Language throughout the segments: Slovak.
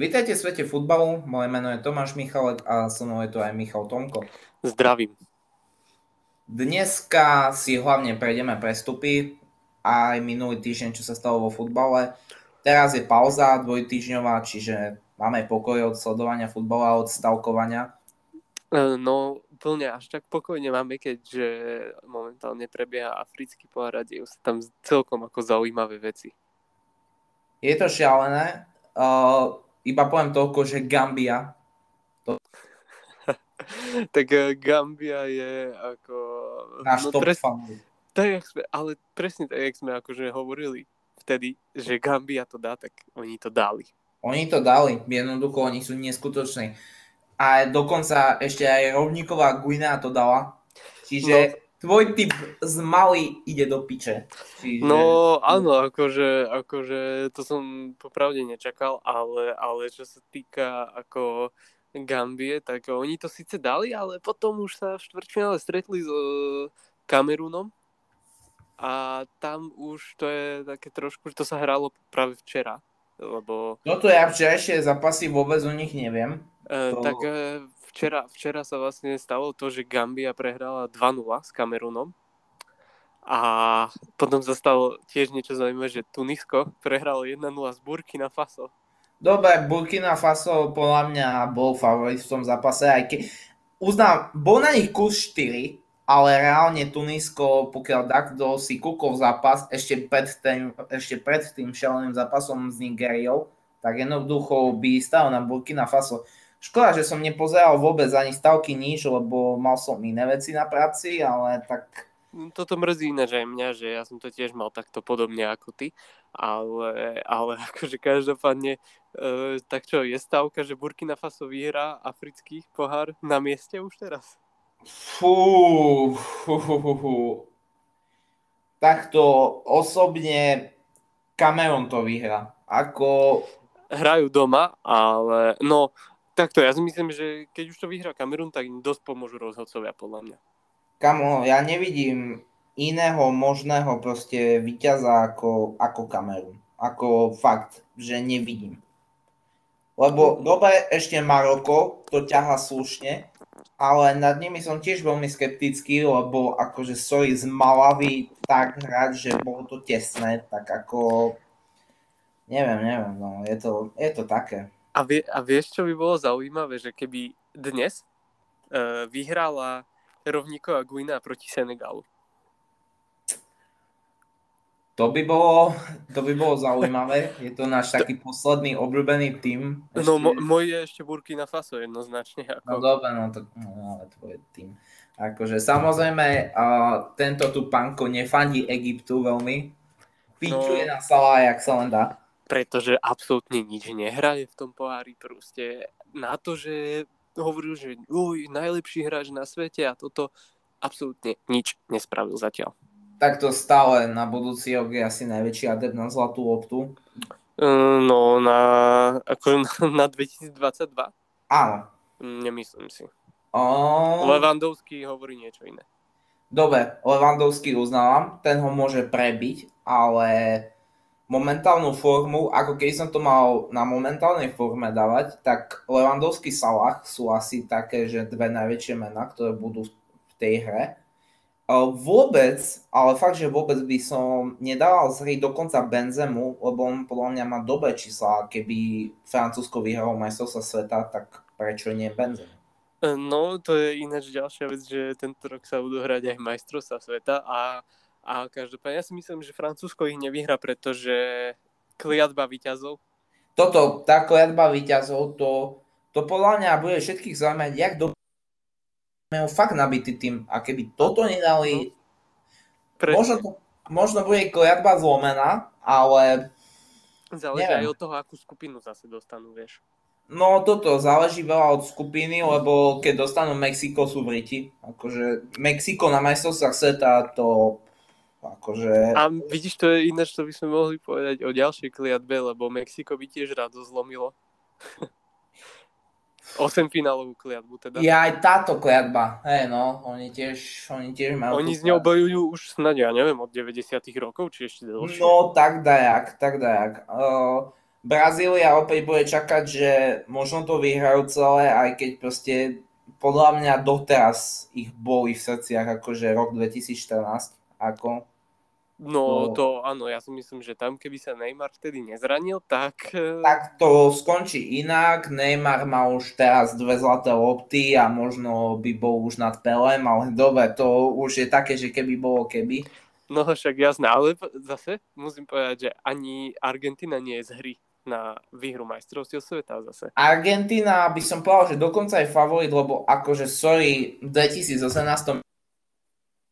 Vítajte v svete futbalu, moje meno je Tomáš Michalek a so mnou je tu aj Michal Tomko. Zdravím. Dneska si hlavne prejdeme prestupy, aj minulý týždeň, čo sa stalo vo futbale. Teraz je pauza dvojtýždňová, čiže máme pokoj od sledovania futbala, od stavkovania. E, no, úplne až tak pokojne máme, keďže momentálne prebieha africký pohár a dejú sa tam celkom ako zaujímavé veci. Je to šialené. Uh, iba poviem toľko, že Gambia. To... tak uh, Gambia je ako... Náš no, top pres... tak, jak sme, ale presne tak, jak sme akože hovorili vtedy, že Gambia to dá, tak oni to dali. Oni to dali, jednoducho oni sú neskutoční. A dokonca ešte aj rovníková Guinea to dala. Čiže no tvoj typ z Mali ide do piče. Čiže... No áno, akože, akože to som popravde nečakal, ale, ale čo sa týka ako Gambie, tak oni to síce dali, ale potom už sa v štvrťfinále stretli s uh, Kamerunom a tam už to je také trošku, že to sa hralo práve včera, lebo... No to ja včerajšie zápasy vôbec o nich neviem. Uh, to... Tak uh, včera, včera sa vlastne stalo to, že Gambia prehrala 2-0 s Kamerunom. A potom sa stalo tiež niečo zaujímavé, že Tunisko prehralo 1-0 s Burkina Faso. Dobre, Burkina Faso podľa mňa bol favorit v tom zápase, aj keď uznám, bol na nich kus 4, ale reálne Tunisko, pokiaľ takto si kúkol zápas ešte pred tým, ešte pred tým šaleným zápasom s Nigeriou, tak jednoducho by stál na Burkina Faso. Škoda, že som nepozeral vôbec ani stavky nič, lebo mal som iné veci na práci, ale tak... No, toto mrzí ináč aj mňa, že ja som to tiež mal takto podobne ako ty, ale, ale akože každopádne, e, tak čo, je stavka, že Burkina Faso vyhrá africký pohár na mieste už teraz? Fú, fú, fú, fú, fú. Takto osobne Cameron to vyhrá. Ako... Hrajú doma, ale no Takto, ja si myslím, že keď už to vyhrá Kamerun, tak im dosť pomôžu rozhodcovia, podľa mňa. Kamo, ja nevidím iného možného proste víťaza ako, ako Kamerun. Ako fakt, že nevidím. Lebo dobre, ešte Maroko to ťaha slušne, ale nad nimi som tiež veľmi skeptický, lebo akože sorry, z Malavy tak hrať, že bolo to tesné, tak ako neviem, neviem, no je to, je to také. A, vie, a vieš, čo by bolo zaujímavé, že keby dnes uh, vyhrala rovníková Guina proti Senegalu. To by bolo, to by bolo zaujímavé. Je to náš taký posledný obľúbený tým. Ešte... No mo, môj je ešte Burkina Faso jednoznačne. Ako... No dobre, no to no, ale tvoj tým. Akože samozrejme, uh, tento tu panko nefandí Egyptu veľmi. Pičuje no, na Salah, jak sa len dá pretože absolútne nič nehraje v tom pohári. Proste na to, že hovoril, že uj, najlepší hráč na svete a toto absolútne nič nespravil zatiaľ. Tak to stále na budúci rok je asi najväčší adept na zlatú loptu. No, na, ako na 2022? Áno. Nemyslím si. O... Levandovský hovorí niečo iné. Dobre, Levandovský uznávam, ten ho môže prebiť, ale momentálnu formu, ako keď som to mal na momentálnej forme dávať, tak Lewandowski Salah sú asi také, že dve najväčšie mená, ktoré budú v tej hre. Vôbec, ale fakt, že vôbec by som nedával z dokonca Benzemu, lebo on podľa mňa má dobré čísla. Keby Francúzsko vyhralo majstrovstva sveta, tak prečo nie Benzem? No, to je ináč ďalšia vec, že tento rok sa budú hrať aj majstrovstva sveta a a každopádne ja si myslím, že Francúzsko ich nevyhra, pretože kliatba výťazov. Toto, tá kliatba výťazov, to, to podľa mňa bude všetkých zaujímať, jak do majú fakt nabitý tým. A keby toto nedali, no, možno, to, možno bude kliatba zlomená, ale... Záleží neviem. aj od toho, akú skupinu zase dostanú, vieš. No toto záleží veľa od skupiny, lebo keď dostanú Mexiko, sú Briti. Akože Mexiko na majstrovstvách sveta to Akože... A vidíš, to je iné, čo by sme mohli povedať o ďalšej kliatbe, lebo Mexiko by tiež rádo zlomilo. 8 finálovú kliatbu teda. Je aj táto kliatba, hej no, oni tiež, oni tiež majú... Oni z ňou bojujú už snad, ja neviem, od 90 rokov, či ešte dlhšie. No, tak dajak, tak dajak. Uh, Brazília opäť bude čakať, že možno to vyhrajú celé, aj keď proste podľa mňa doteraz ich boli v srdciach akože rok 2014. Ako, No, no to áno, ja si myslím, že tam keby sa Neymar vtedy nezranil, tak... E, tak to skončí inak. Neymar má už teraz dve zlaté lopty a možno by bol už nad Pelem, ale dobre, to už je také, že keby bolo keby. No však jasné, ale zase musím povedať, že ani Argentina nie je z hry na výhru majstrovstiev sveta zase. Argentina by som povedal, že dokonca je favorit, lebo akože sorry, v 2018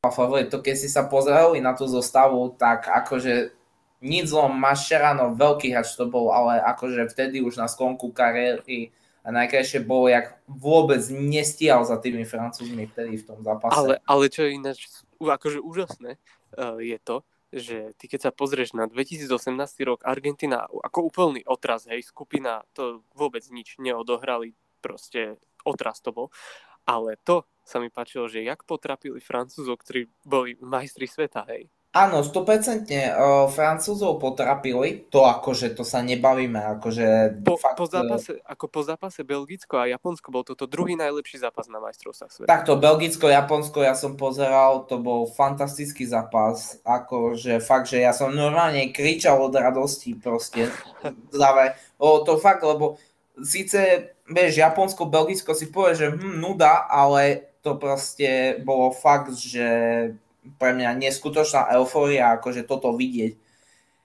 favorit, to keď si sa pozreli na tú zostavu, tak akože nič zlom Mašerano, veľký hráč to bol, ale akože vtedy už na sklonku kariéry a najkrajšie bolo, jak vôbec nestial za tými francúzmi vtedy v tom zápase. Ale, ale čo je ináč akože úžasné, uh, je to, že ty keď sa pozrieš na 2018 rok, Argentina ako úplný otraz, hej, skupina to vôbec nič neodohrali, proste otraz to bol. Ale to sa mi páčilo, že jak potrapili Francúzov, ktorí boli majstri sveta, hej. Áno, 100% uh, Francúzov potrapili, to akože to sa nebavíme, akože... Po, fakt, po, e, zápase, ako po zápase Belgicko a Japonsko bol toto druhý najlepší zápas na majstrovstvách sveta. Takto Belgicko, Japonsko ja som pozeral, to bol fantastický zápas, akože fakt, že ja som normálne kričal od radosti proste. Záve, o, to fakt, lebo síce, vieš, Japonsko, Belgicko si povie, že hm, nuda, ale to proste bolo fakt, že pre mňa neskutočná eufória, akože toto vidieť.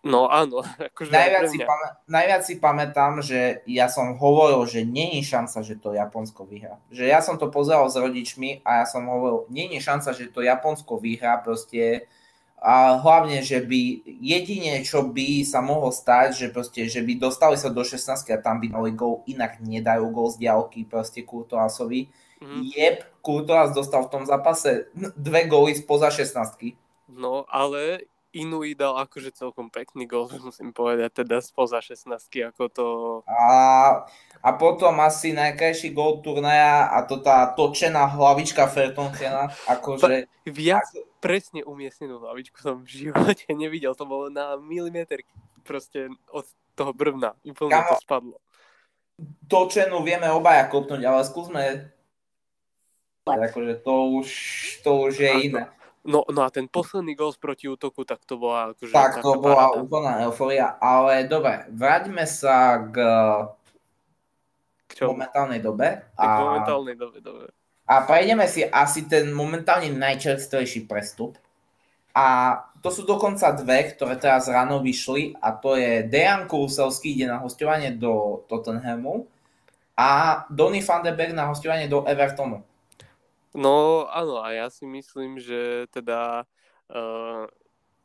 No áno. Akože najviac, si pamä- najviac si pamätám, že ja som hovoril, že není šanca, že to Japonsko vyhrá. Že ja som to pozeral s rodičmi a ja som hovoril, není šanca, že to Japonsko vyhrá, proste a hlavne, že by jedine, čo by sa mohlo stať, že proste, že by dostali sa do 16 a tam by dali gol, inak nedajú gol z diálky proste Kurtoasovi Mm. Jeb, Kurtoas dostal v tom zápase dve góly spoza 16 No, ale Inui dal akože celkom pekný gól, musím povedať, teda spoza 16 ako to... A, a potom asi najkrajší gól turnaja a to tá točená hlavička Fertonchena, akože... Viac ako... presne umiestnenú hlavičku som v živote nevidel, to bolo na milimeter proste od toho brvna, úplne Kamo, to spadlo. Točenú vieme obaja kopnúť, ale skúsme Akože to už, to už je iné. No, no a ten posledný gol proti útoku, tak to bola akože... Tak to bola paráda. úplná euforia, ale dobre, vráťme sa k, k momentálnej dobe. A... K momentálnej dobe, dobre. A prejdeme si asi ten momentálne najčerstvejší prestup. A to sú dokonca dve, ktoré teraz ráno vyšli a to je Dejan Kulusevský, ide na hostovanie do Tottenhamu a Donny van de Beek na hostovanie do Evertonu. No áno, a ja si myslím, že teda uh,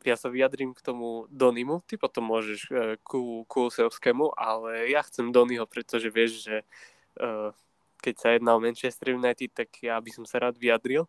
ja sa vyjadrím k tomu Donimu, ty potom môžeš uh, ku Kulusevskému, ale ja chcem Doniho, pretože vieš, že uh, keď sa jedná o Manchester United, tak ja by som sa rád vyjadril.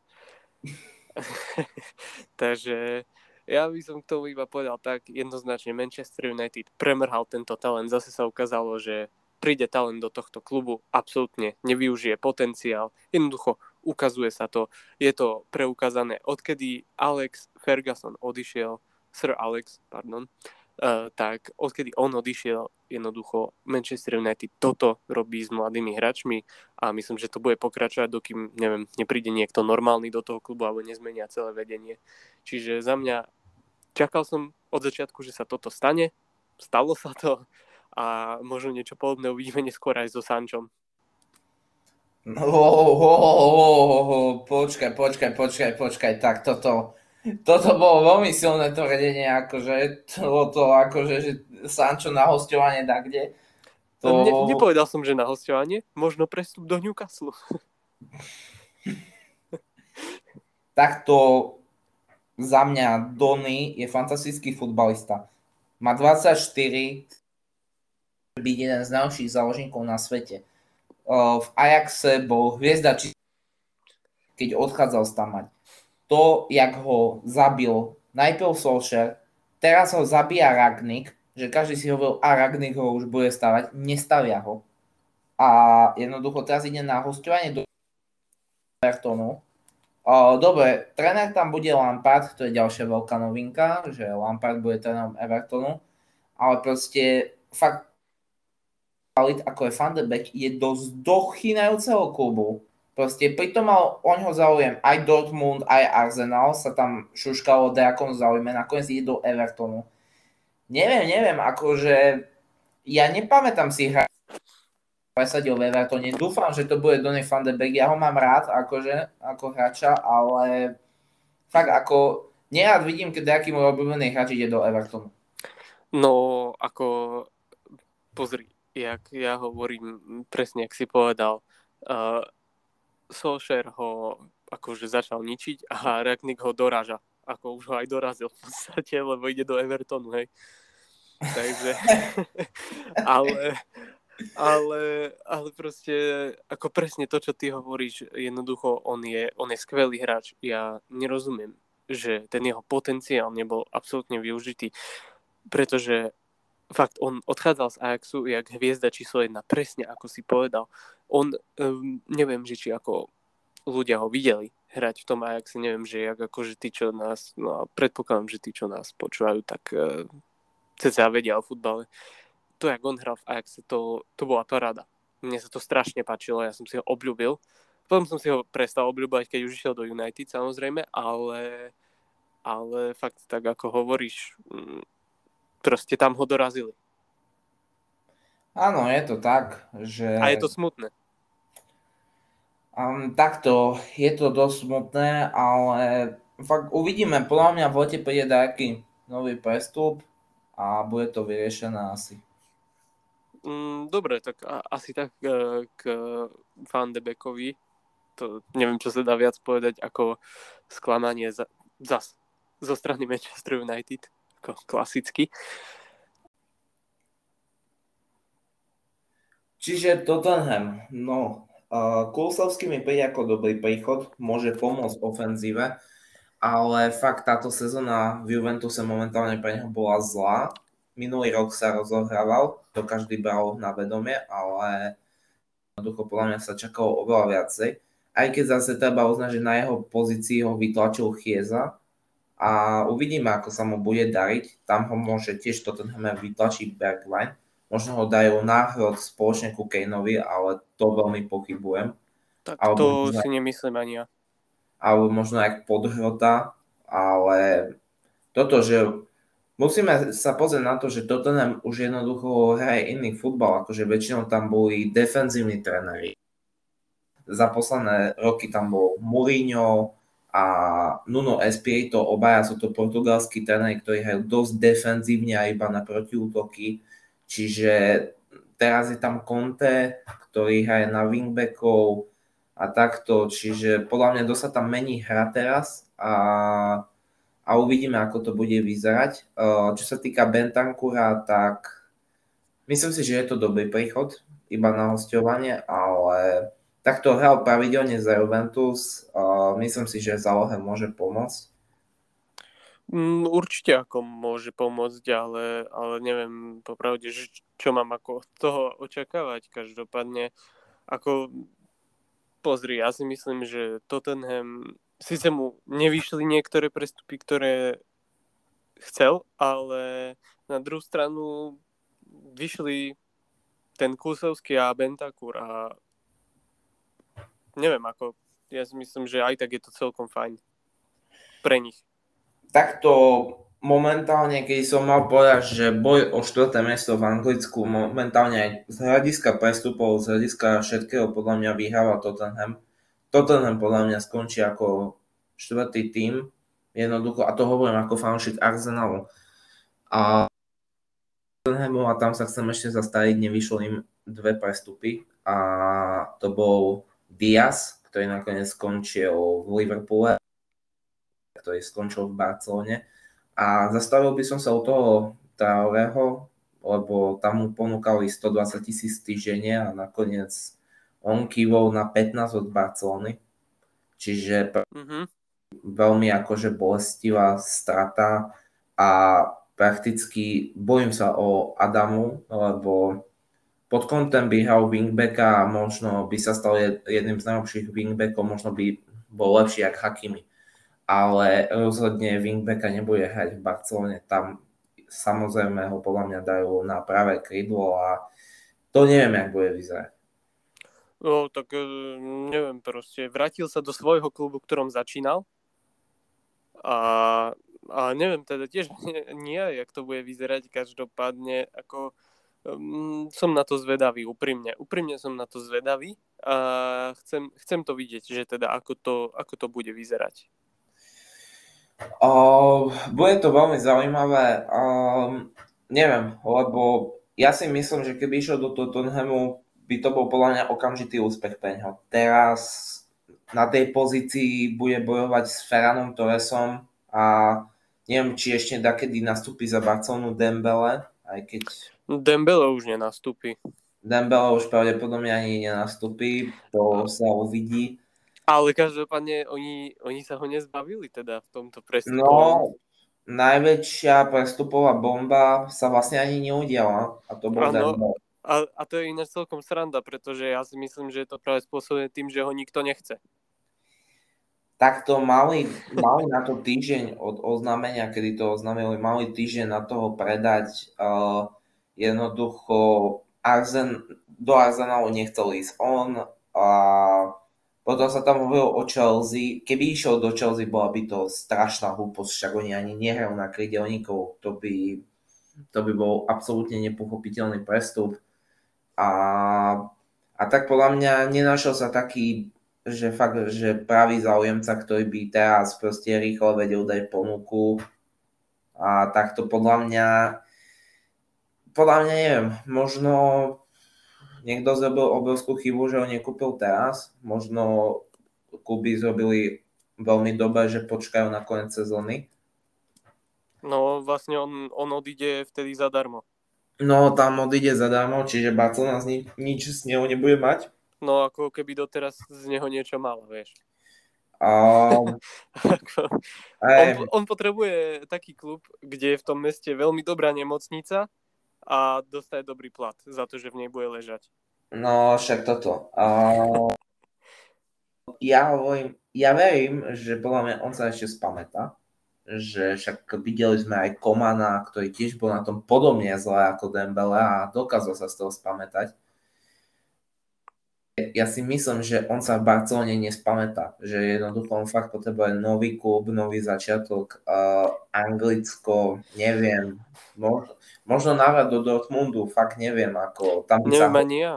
Takže ja by som k tomu iba povedal tak, jednoznačne. Manchester United premrhal tento talent, zase sa ukázalo, že príde talent do tohto klubu, absolútne nevyužije potenciál, jednoducho ukazuje sa to, je to preukázané, odkedy Alex Ferguson odišiel, Sir Alex, pardon, uh, tak odkedy on odišiel, jednoducho Manchester United toto robí s mladými hráčmi a myslím, že to bude pokračovať, dokým, neviem, nepríde niekto normálny do toho klubu alebo nezmenia celé vedenie. Čiže za mňa čakal som od začiatku, že sa toto stane, stalo sa to a možno niečo podobné uvidíme neskôr aj so Sančom. No, oh, oh, oh, počkaj, počkaj, počkaj, počkaj, tak toto, toto bolo veľmi silné tvrdenie, akože to, to akože, že Sancho na hostovanie da kde. To... Ne, nepovedal som, že na hostovanie, možno prestup do Newcastle. Takto za mňa Donny je fantastický futbalista. Má 24, byť jeden z najlepších záložníkov na svete v Ajaxe bol hviezda, či keď odchádzal z tam mať. To, jak ho zabil najprv Solskjaer, teraz ho zabíja Ragnik, že každý si hovoril, a Ragnik ho už bude stavať, nestavia ho. A jednoducho teraz ide na hostovanie do Evertonu. Dobre, tréner tam bude Lampard, to je ďalšia veľká novinka, že Lampard bude trénerom Evertonu, ale proste fakt ako je Van de Beek, je dosť dochynajúceho klubu. Proste pritom mal o ňo záujem aj Dortmund, aj Arsenal, sa tam šuškalo dejakom záujme, nakoniec ide do Evertonu. Neviem, neviem, akože ja nepamätám si hra presadil v Evertone. Dúfam, že to bude Donny van de Beek. Ja ho mám rád akože, ako hráča, ale fakt ako nerád vidím, keď nejaký môj obľúbený hráč ide do Evertonu. No, ako pozri, jak ja hovorím presne, jak si povedal, uh, Solskjaer ho akože začal ničiť a Ragnik ho doráža. Ako už ho aj dorazil v podstate, lebo ide do Evertonu, hej. Takže, ale, ale, ale proste, ako presne to, čo ty hovoríš, jednoducho on je, on je skvelý hráč. Ja nerozumiem, že ten jeho potenciál nebol absolútne využitý, pretože fakt, on odchádzal z Ajaxu jak hviezda číslo jedna, presne ako si povedal. On, um, neviem, že či ako ľudia ho videli hrať v tom Ajaxe, neviem, že jak akože tí, čo nás, no predpokladám, že tí, čo nás počúvajú, tak uh, cca vedia o futbale. To, jak on hral v Ajaxe, to, to bola paráda. Mne sa to strašne páčilo, ja som si ho obľúbil. Potom som si ho prestal obľúbať, keď už išiel do United, samozrejme, ale, ale fakt tak, ako hovoríš, mm, proste tam ho dorazili. Áno, je to tak, že... A je to smutné. Um, takto, je to dosť smutné, ale fakt uvidíme, podľa mňa v lete príde nejaký nový prestup a bude to vyriešené asi. Mm, dobre, tak a, asi tak k, k Van de Beekovi, to neviem, čo sa dá viac povedať ako sklamanie za, zas zo strany Manchester United klasicky. Čiže Tottenham, no, uh, Kulsovský mi príde ako dobrý príchod, môže pomôcť ofenzíve, ale fakt táto sezóna v Juventuse momentálne pre neho bola zlá. Minulý rok sa rozohrával, to každý bral na vedomie, ale jednoducho podľa mňa sa čakalo oveľa viacej. Aj keď zase treba uznať, že na jeho pozícii ho vytlačil Chiesa, a uvidíme, ako sa mu bude dariť. Tam ho môže tiež Tottenham vytlačiť Bergwijn. Možno ho dajú náhrod spoločne ku Kaneovi, ale to veľmi pochybujem. Tak alebo to možno, si nemyslím ani ja. Alebo možno aj podhrota, ale toto, že musíme sa pozrieť na to, že Tottenham už jednoducho hraje iný futbal, akože väčšinou tam boli defenzívni tréneri. Za posledné roky tam bol Mourinho, a Nuno Espirito, obaja sú to portugalskí tréneri, ktorí hrajú dosť defenzívne a iba na protiútoky. Čiže teraz je tam Conte, ktorý hraje na wingbackov a takto. Čiže podľa mňa dosť sa tam mení hra teraz a, a uvidíme, ako to bude vyzerať. Čo sa týka Bentancura, tak myslím si, že je to dobrý príchod iba na hostovanie, ale takto hral pravidelne za Juventus. Uh, myslím si, že zálohe môže pomôcť. Mm, určite ako môže pomôcť, ale, ale neviem popravde, že čo mám ako toho očakávať. Každopádne, ako pozri, ja si myslím, že Tottenham, síce mu nevyšli niektoré prestupy, ktoré chcel, ale na druhú stranu vyšli ten Kusovský a Bentakur a neviem, ako, ja si myslím, že aj tak je to celkom fajn pre nich. Takto momentálne, keď som mal povedať, že boj o štvrté miesto v Anglicku momentálne aj z hľadiska prestupov, z hľadiska všetkého podľa mňa vyhráva Tottenham. Tottenham podľa mňa skončí ako štvrtý tým, jednoducho, a to hovorím ako fanšik Arsenalu. A Tottenhamu a tam sa chcem ešte zastaviť, nevyšlo im dve prestupy a to bol Diaz, ktorý nakoniec skončil v Liverpoole, ktorý skončil v Barcelone. A zastavil by som sa u toho Traoreho, lebo tam mu ponúkali 120 tisíc týždenne a nakoniec on kývol na 15 od Barcelony. Čiže mm-hmm. veľmi akože bolestivá strata a prakticky bojím sa o Adamu, lebo pod kontem by hral wingbacka a možno by sa stal jedným z najlepších wingbackov, možno by bol lepší ako Hakimi. Ale rozhodne wingbacka nebude hrať v Barcelone, tam samozrejme ho podľa mňa dajú na pravé krídlo a to neviem, jak bude vyzerať. No, tak e, neviem proste. Vrátil sa do svojho klubu, ktorom začínal. A, a neviem teda tiež nie, jak to bude vyzerať. Každopádne, ako um, som na to zvedavý, úprimne. Úprimne som na to zvedavý a chcem, chcem to vidieť, že teda ako to, ako to bude vyzerať. O, bude to veľmi zaujímavé. Um, neviem, lebo ja si myslím, že keby išiel do Tottenhamu, by to bol podľa mňa okamžitý úspech pre. Teraz na tej pozícii bude bojovať s Ferranom Torresom a neviem, či ešte kedy nastúpi za Barcelonu Dembele, aj keď... Dembele už nenastúpi. Dembele už pravdepodobne ani nenastúpi, to sa uvidí. Ale každopádne oni, oni sa ho nezbavili teda v tomto prestupu. No, najväčšia prestupová bomba sa vlastne ani neudiala a to bol Dembele. A, a to je ináč celkom sranda, pretože ja si myslím, že je to práve spôsobené tým, že ho nikto nechce. Tak to mali, mali na to týždeň od oznámenia, kedy to oznámili, mali týždeň na toho predať. Uh, jednoducho Arzen, do Arsenalu nechcel ísť on a potom sa tam hovorilo o Chelsea. Keby išiel do Chelsea, bola by to strašná hlúposť, však oni ani nehrajú na krydelníkov. To by, to by bol absolútne nepochopiteľný prestup. A, a tak podľa mňa nenašiel sa taký, že fakt, že pravý záujemca, ktorý by teraz proste rýchlo vedel dať ponuku. A takto podľa mňa, podľa mňa neviem, možno niekto zrobil obrovskú chybu, že ho nekúpil teraz. Možno kluby zrobili veľmi dobre, že počkajú na koniec sezóny. No vlastne on, on odíde vtedy zadarmo. No, tam odíde zadarmo, čiže Barcelona ni- nič z neho nebude mať. No, ako keby doteraz z neho niečo mal, vieš. Um, on, on potrebuje taký klub, kde je v tom meste veľmi dobrá nemocnica a dostaje dobrý plat za to, že v nej bude ležať. No, však toto. Uh, ja hovorím, ja verím, že podľa mňa on sa ešte spamätá že však videli sme aj Komana, ktorý tiež bol na tom podobne zle ako Dembele a dokázal sa z toho spamätať. Ja si myslím, že on sa v Barcelone nespamätá, že jednoducho on fakt potrebuje nový klub, nový začiatok, uh, Anglicko, neviem, možno, možno návrat do Dortmundu, fakt neviem, ako tam Neviem sa... ani ja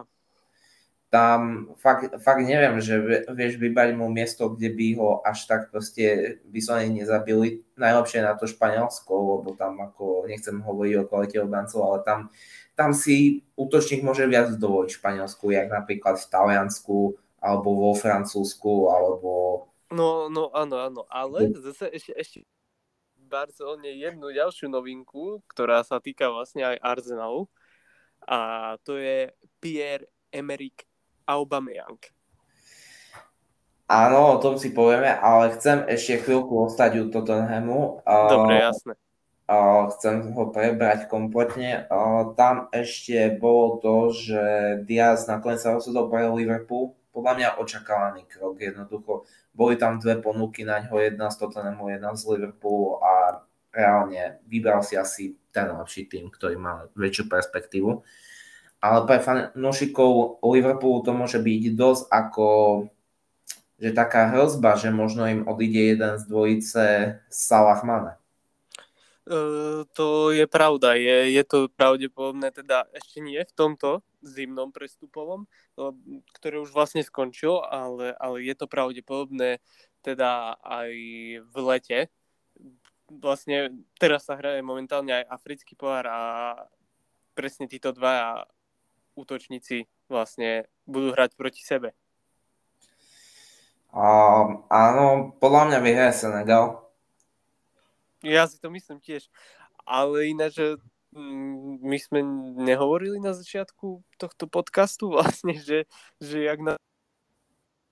tam fakt, fakt neviem, že vieš vybrať mu miesto, kde by ho až tak proste vyslovene nezabili. Najlepšie na to Španielsko, lebo tam ako, nechcem hovoriť o kvalite obrancov, ale tam, tam si útočník môže viac dovoliť v Španielsku, jak napríklad v Taliansku, alebo vo Francúzsku, alebo... No, no áno, áno, ale zase ešte, ešte Barcelone jednu ďalšiu novinku, ktorá sa týka vlastne aj Arsenalu a to je Pierre Emerick Aubameyang. Áno, o tom si povieme, ale chcem ešte chvíľku ostať u Tottenhamu. Dobre, jasné. Chcem ho prebrať kompletne. Tam ešte bolo to, že Diaz nakoniec sa rozhodol pre Liverpool. Podľa mňa očakávaný krok. Jednoducho boli tam dve ponuky na ňo, jedna z Tottenhamu, jedna z Liverpoolu a reálne vybral si asi ten lepší tým, ktorý má väčšiu perspektívu. Ale pre fanúšikov Liverpoolu to môže byť dosť ako že taká hrozba, že možno im odíde jeden z dvojice Salah Mane. Uh, to je pravda, je, je to pravdepodobné, teda ešte nie v tomto zimnom prestupovom, ktoré už vlastne skončilo, ale, ale je to pravdepodobné teda aj v lete. Vlastne teraz sa hraje momentálne aj africký pohár a presne títo dva útočníci vlastne budú hrať proti sebe. Um, áno, podľa mňa vyhraje Senegal. Ja si to myslím tiež. Ale ináč, my sme nehovorili na začiatku tohto podcastu vlastne, že, že jak na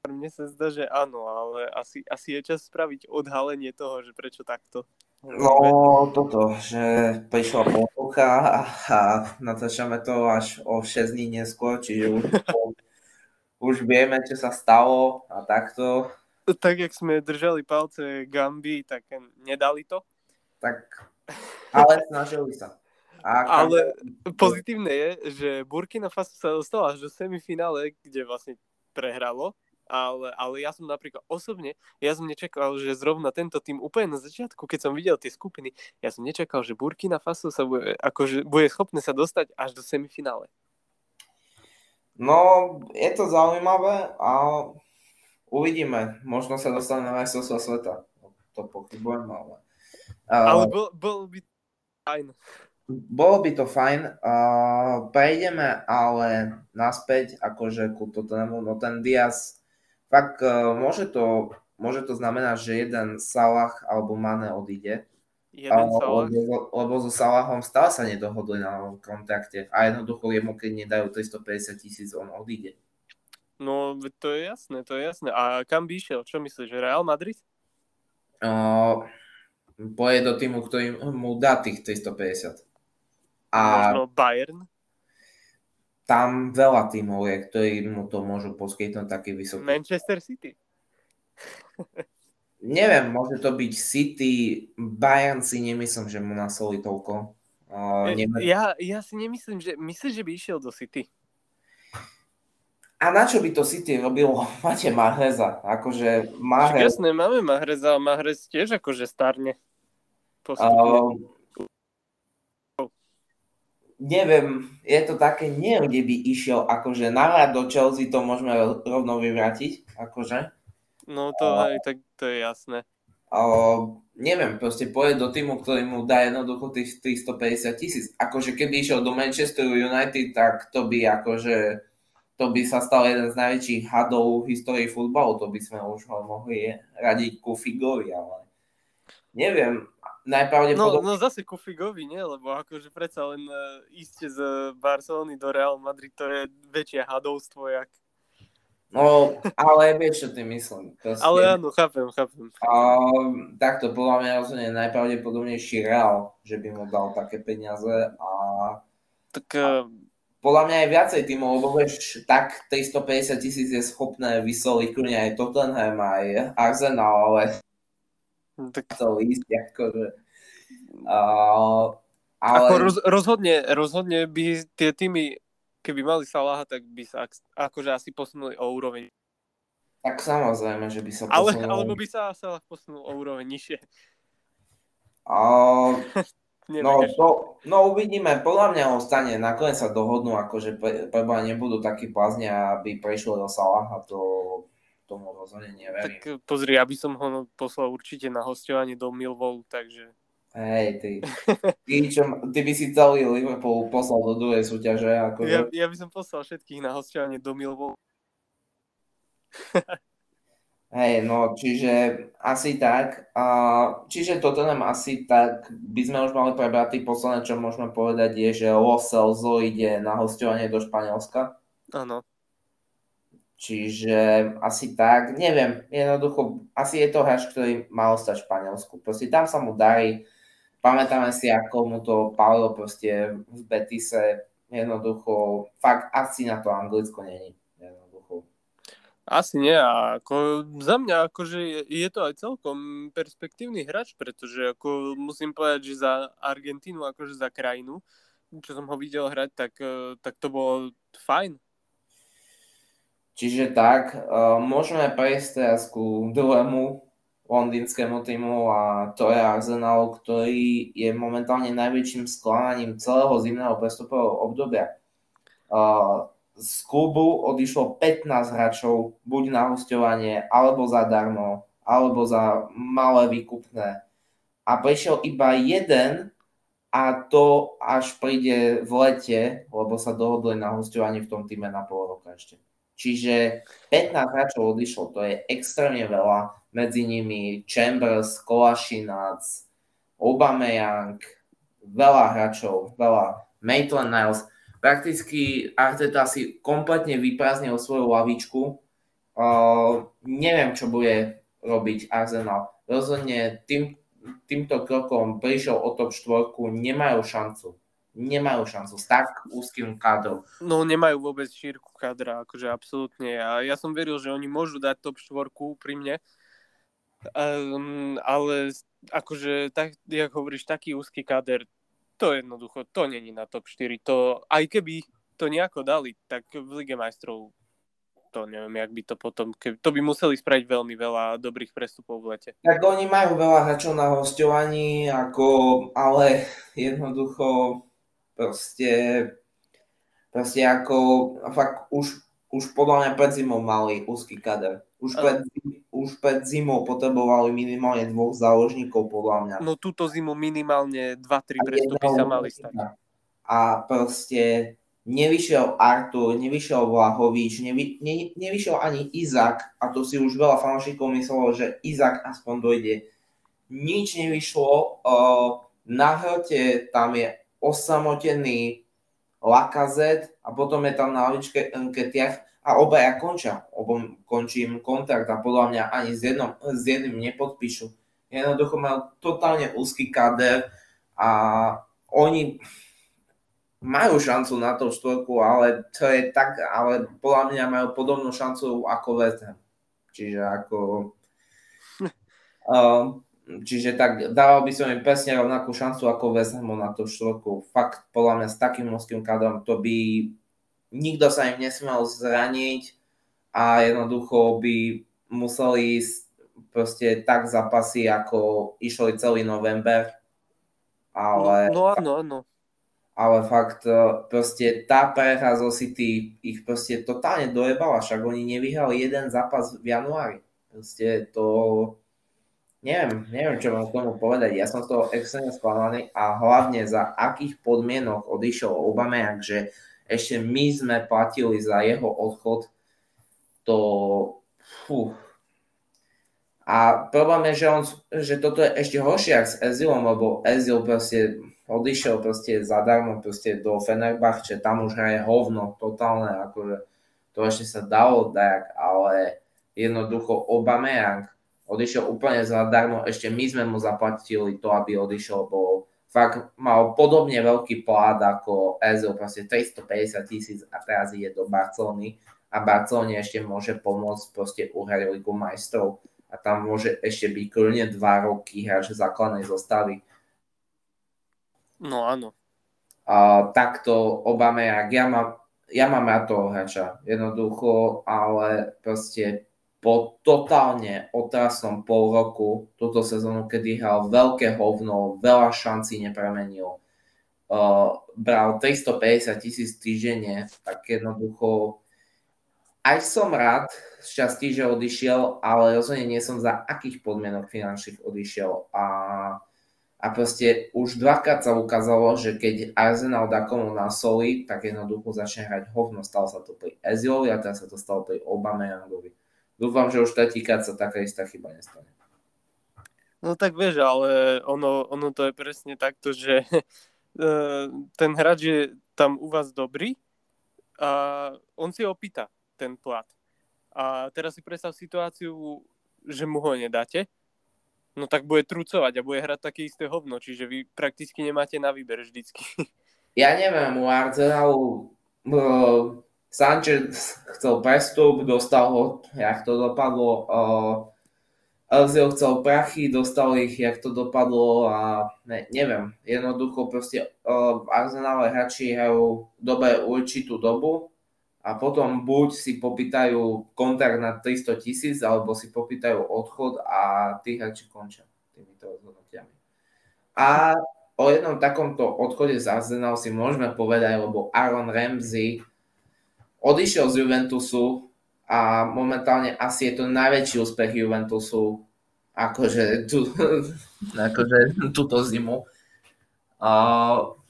mne sa zdá, že áno, ale asi, asi je čas spraviť odhalenie toho, že prečo takto. No, toto, že prišla ponuka a, a natáčame to až o 6 dní neskôr, čiže už, už vieme, čo sa stalo a takto. Tak, jak sme držali palce Gambi, tak nedali to. Tak, ale snažili sa. A Ale pozitívne je, že Burkina Faso sa dostala až do semifinále, kde vlastne prehralo, ale, ale ja som napríklad osobne, ja som nečakal, že zrovna tento tým úplne na začiatku, keď som videl tie skupiny, ja som nečakal, že Burkina Faso sa bude, akože bude schopné sa dostať až do semifinále. No, je to zaujímavé a uvidíme. Možno sa dostane na majstrovstvo sveta. To pochybujem, ale... Ale bol, bol by fajn. Bolo by to fajn. Uh, prejdeme ale naspäť, akože ku Tottenhamu, no ten Diaz, fakt uh, môže to, môže to znamenať, že jeden Salah alebo Mane odíde. Jeden uh, Salah? Lebo, lebo so Salahom stále sa nedohodli na novom kontrakte a jednoducho jemu, keď nedajú 350 tisíc, on odíde. No, to je jasné, to je jasné. A kam by išiel? Čo myslíš, že Real Madrid? Uh, poje do týmu, ktorý mu dá tých 350. A Možno Bayern? Tam veľa týmov je, ktorí mu to môžu poskytnúť taký vysoký. Manchester City? Neviem, môže to byť City, Bayern si nemyslím, že mu nasolí toľko. Uh, ja, ja si nemyslím, že myslíš, že by išiel do City? A na čo by to City robilo? Máte Mahreza. Akože Mahrez... Jasné, máme Mahreza a Mahrez tiež akože starne. Uh, neviem, je to také, neviem, kde by išiel, akože nahrať do Chelsea to môžeme rovno vyvrátiť, akože. No to uh, aj, tak to je jasné. Uh, neviem, proste pôjde do týmu, ktorý mu dá jednoducho tých 350 tisíc. Akože keby išiel do Manchester United, tak to by akože to by sa stal jeden z najväčších hadov v histórii futbalu, to by sme už ho mohli radiť ku Figovi, ale neviem, najpravdepodobne... No, no zase ku Figovi, nie? Lebo akože predsa len uh, ísť z Barcelony do Real Madrid, to je väčšie hadovstvo, jak... No, ale vieš, čo tým myslím. Proste, ale áno, chápem, chápem. A, takto, podľa mňa rozhodne najpravdepodobnejší Real, že by mu dal také peniaze a... Tak uh, podľa mňa aj viacej tímov, lebo vieš, tak 350 tisíc je schopné vysoliť kľudne aj Tottenham, aj Arsenal, ale tak to ísť, akože... Uh, ale... Ako roz, rozhodne, rozhodne by tie týmy, keby mali Salaha, tak by sa akože asi posunuli o úroveň. Tak samozrejme, že by sa posunul. Ale, alebo by sa Salah posunul o úroveň nižšie. Uh, No, to, no uvidíme, podľa mňa ostane, nakoniec sa dohodnú, akože preba nebudú takí blázni, aby prešiel do Salaha, to tomu rozhodne neverím. Tak pozri, aby som ho poslal určite na hostovanie do Millwall, takže... Hej, ty, ty, čo, ty by si celý Liverpool poslal do druhej súťaže. Akože... Ja, ja by som poslal všetkých na hostovanie do Millwall. Hej, no, čiže asi tak. A, čiže toto nám asi tak by sme už mali prebrať. Posledné, čo môžeme povedať, je, že Lo Celso ide na hostovanie do Španielska. Áno. Čiže asi tak, neviem, jednoducho, asi je to hráč, ktorý má ostať v Španielsku. Proste tam sa mu darí, pamätáme si, ako mu to palilo proste v Betise, jednoducho, fakt asi na to Anglicko není. Asi nie, a ako za mňa akože je, to aj celkom perspektívny hráč, pretože ako musím povedať, že za Argentínu, akože za krajinu, čo som ho videl hrať, tak, e, tak to bolo fajn. Čiže tak, uh, môžeme prejsť teraz ku druhému londýnskému týmu a to je Arsenal, ktorý je momentálne najväčším sklamaním celého zimného prestupového obdobia. Uh, z klubu odišlo 15 hráčov, buď na hostovanie, alebo zadarmo, alebo za malé výkupné. A prišiel iba jeden a to až príde v lete, lebo sa dohodli na hostovanie v tom týme na pol roka ešte. Čiže 15 hráčov odišlo, to je extrémne veľa. Medzi nimi Chambers, Kolašinac, Aubameyang, veľa hráčov, veľa. Maitland Niles prakticky Arteta si kompletne vyprázdnil svoju lavičku. Uh, neviem, čo bude robiť Arsenal. Rozhodne tým, týmto krokom prišiel o top 4, nemajú šancu. Nemajú šancu s tak úzkým kádrom. No nemajú vôbec šírku kádra, akože absolútne. A ja som veril, že oni môžu dať top 4 pri mne. Um, ale akože, tak, jak hovoríš, taký úzky káder to jednoducho, to není na top 4. To, aj keby to nejako dali, tak v Lige majstrov to neviem, jak by to potom, keby, to by museli spraviť veľmi veľa dobrých prestupov v lete. Tak oni majú veľa hráčov na hostovaní, ako, ale jednoducho proste, proste ako fakt už, už podľa mňa pred zimou mali úzky kader. Už pred, už pred zimou potrebovali minimálne dvoch záložníkov, podľa mňa. No túto zimu minimálne 2-3 prestupy sa mali stať. A proste nevyšiel Artur, nevyšiel Vlahovič, nevy, ne, nevyšiel ani Izak, a to si už veľa fanúšikov myslelo, že Izak aspoň dojde. Nič nevyšlo, uh, na hrote tam je osamotený Lakazet a potom je tam na lavičke Nketiach a obaja končia. Obom končí im kontrakt a podľa mňa ani s, jednom, s jedným nepodpíšu. Jednoducho majú totálne úzky kader a oni majú šancu na to štvorku, ale to je tak, ale podľa mňa majú podobnú šancu ako West Ham. Čiže ako... Um, čiže tak dával by som im presne rovnakú šancu ako West Hamu na to štvorku. Fakt, podľa mňa s takým množským kadrom to by nikto sa im nesmel zraniť a jednoducho by museli ísť proste tak zapasy, ako išli celý november. Ale... No, no áno, áno ale fakt e, proste tá prehra zo City ich proste totálne dojebala, však oni nevyhrali jeden zápas v januári. Proste to, neviem, neviem, čo mám k tomu povedať. Ja som z toho extrémne sklamaný a hlavne za akých podmienok odišiel Obameyang, že ešte my sme platili za jeho odchod, to fú. A problém je, že, on, že toto je ešte horšie ako s Ezilom, lebo Ezil proste odišiel proste zadarmo proste do Fenerbahče, tam už hraje hovno totálne, akože to ešte sa dalo dať, ale jednoducho Aubameyang odišiel úplne zadarmo, ešte my sme mu zaplatili to, aby odišiel, bo fakt mal podobne veľký plát ako Ezil, proste 350 tisíc a teraz ide do Barcelony. A Barcelone ešte môže pomôcť proste uhrať Ligu majstrov. A tam môže ešte byť kľudne dva roky hráč základnej zostavy. No áno. A, takto Obame, ja mám, ja mám rád toho hráča, jednoducho, ale proste po totálne otrasnom pol roku túto sezónu, kedy hral veľké hovno, veľa šancí nepremenil, uh, bral 350 tisíc týždenne, tak jednoducho aj som rád, šťastí, že odišiel, ale rozhodne nie som za akých podmienok finančných odišiel a a proste už dvakrát sa ukázalo, že keď Arsenal dá komu na soli, tak jednoducho začne hrať hovno. Stalo sa to pri Eziovi a teraz sa to stalo pri Obameyangovi. Dúfam, že už tretíkrát sa taká istá chyba nestane. No tak vieš, ale ono, ono to je presne takto, že e, ten hráč je tam u vás dobrý a on si opýta ten plat. A teraz si predstav situáciu, že mu ho nedáte no tak bude trucovať a bude hrať také isté hovno, čiže vy prakticky nemáte na výber vždycky. Ja neviem, u Arsenalu uh, Sanchez chcel prestup, dostal ho, jak to dopadlo. Uh, Elzio chcel prachy, dostal ich, jak to dopadlo a ne, neviem. Jednoducho proste uh, v Arsenale hráči hrajú dobe určitú dobu a potom buď si popýtajú kontrakt na 300 tisíc, alebo si popýtajú odchod a tí hráči končia týmito rozhodnutiami. A o jednom takomto odchode z Arsenal si môžeme povedať, lebo Aaron Ramsey odišiel z Juventusu a momentálne asi je to najväčší úspech Juventusu akože, tu, akože túto zimu. Uh,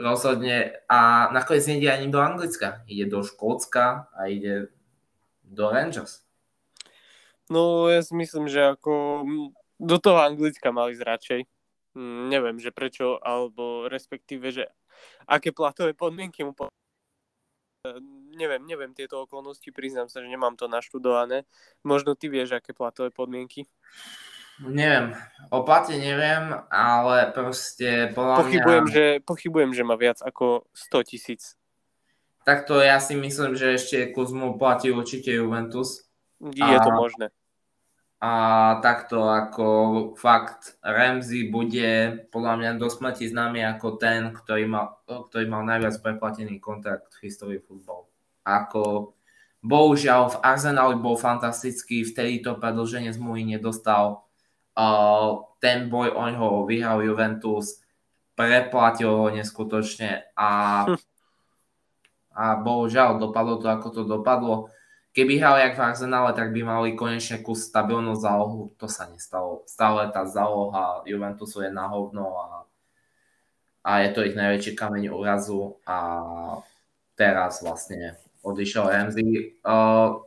rozhodne a nakoniec nejde ani do Anglicka. Ide do Škótska a ide do Rangers. No ja si myslím, že ako do toho Anglicka mali radšej. Hm, neviem, že prečo, alebo respektíve, že aké platové podmienky mu po... Neviem, neviem tieto okolnosti, priznám sa, že nemám to naštudované. Možno ty vieš, aké platové podmienky. Neviem, o plate neviem, ale proste podľa pochybujem, mňa... Že, pochybujem, že má viac ako 100 tisíc. Takto ja si myslím, že ešte Kuzmu platí určite Juventus. Je a... to možné. A takto ako fakt Ramsey bude podľa mňa do smrti známy ako ten, ktorý mal, ktorý mal najviac preplatený kontrakt v histórii futbolu. Ako bohužiaľ v Arsenali bol fantastický, vtedy to predlženie zmluvy nedostal. Uh, ten boj o ňoho vyhral Juventus, preplatil ho neskutočne a, a bohužiaľ dopadlo to ako to dopadlo keby hrali jak v Arsenale, tak by mali konečne kus stabilnú zálohu. To sa nestalo. Stále tá záloha Juventusu je na hovno a, a je to ich najväčší kameň úrazu a teraz vlastne odišiel Ramsey. Uh,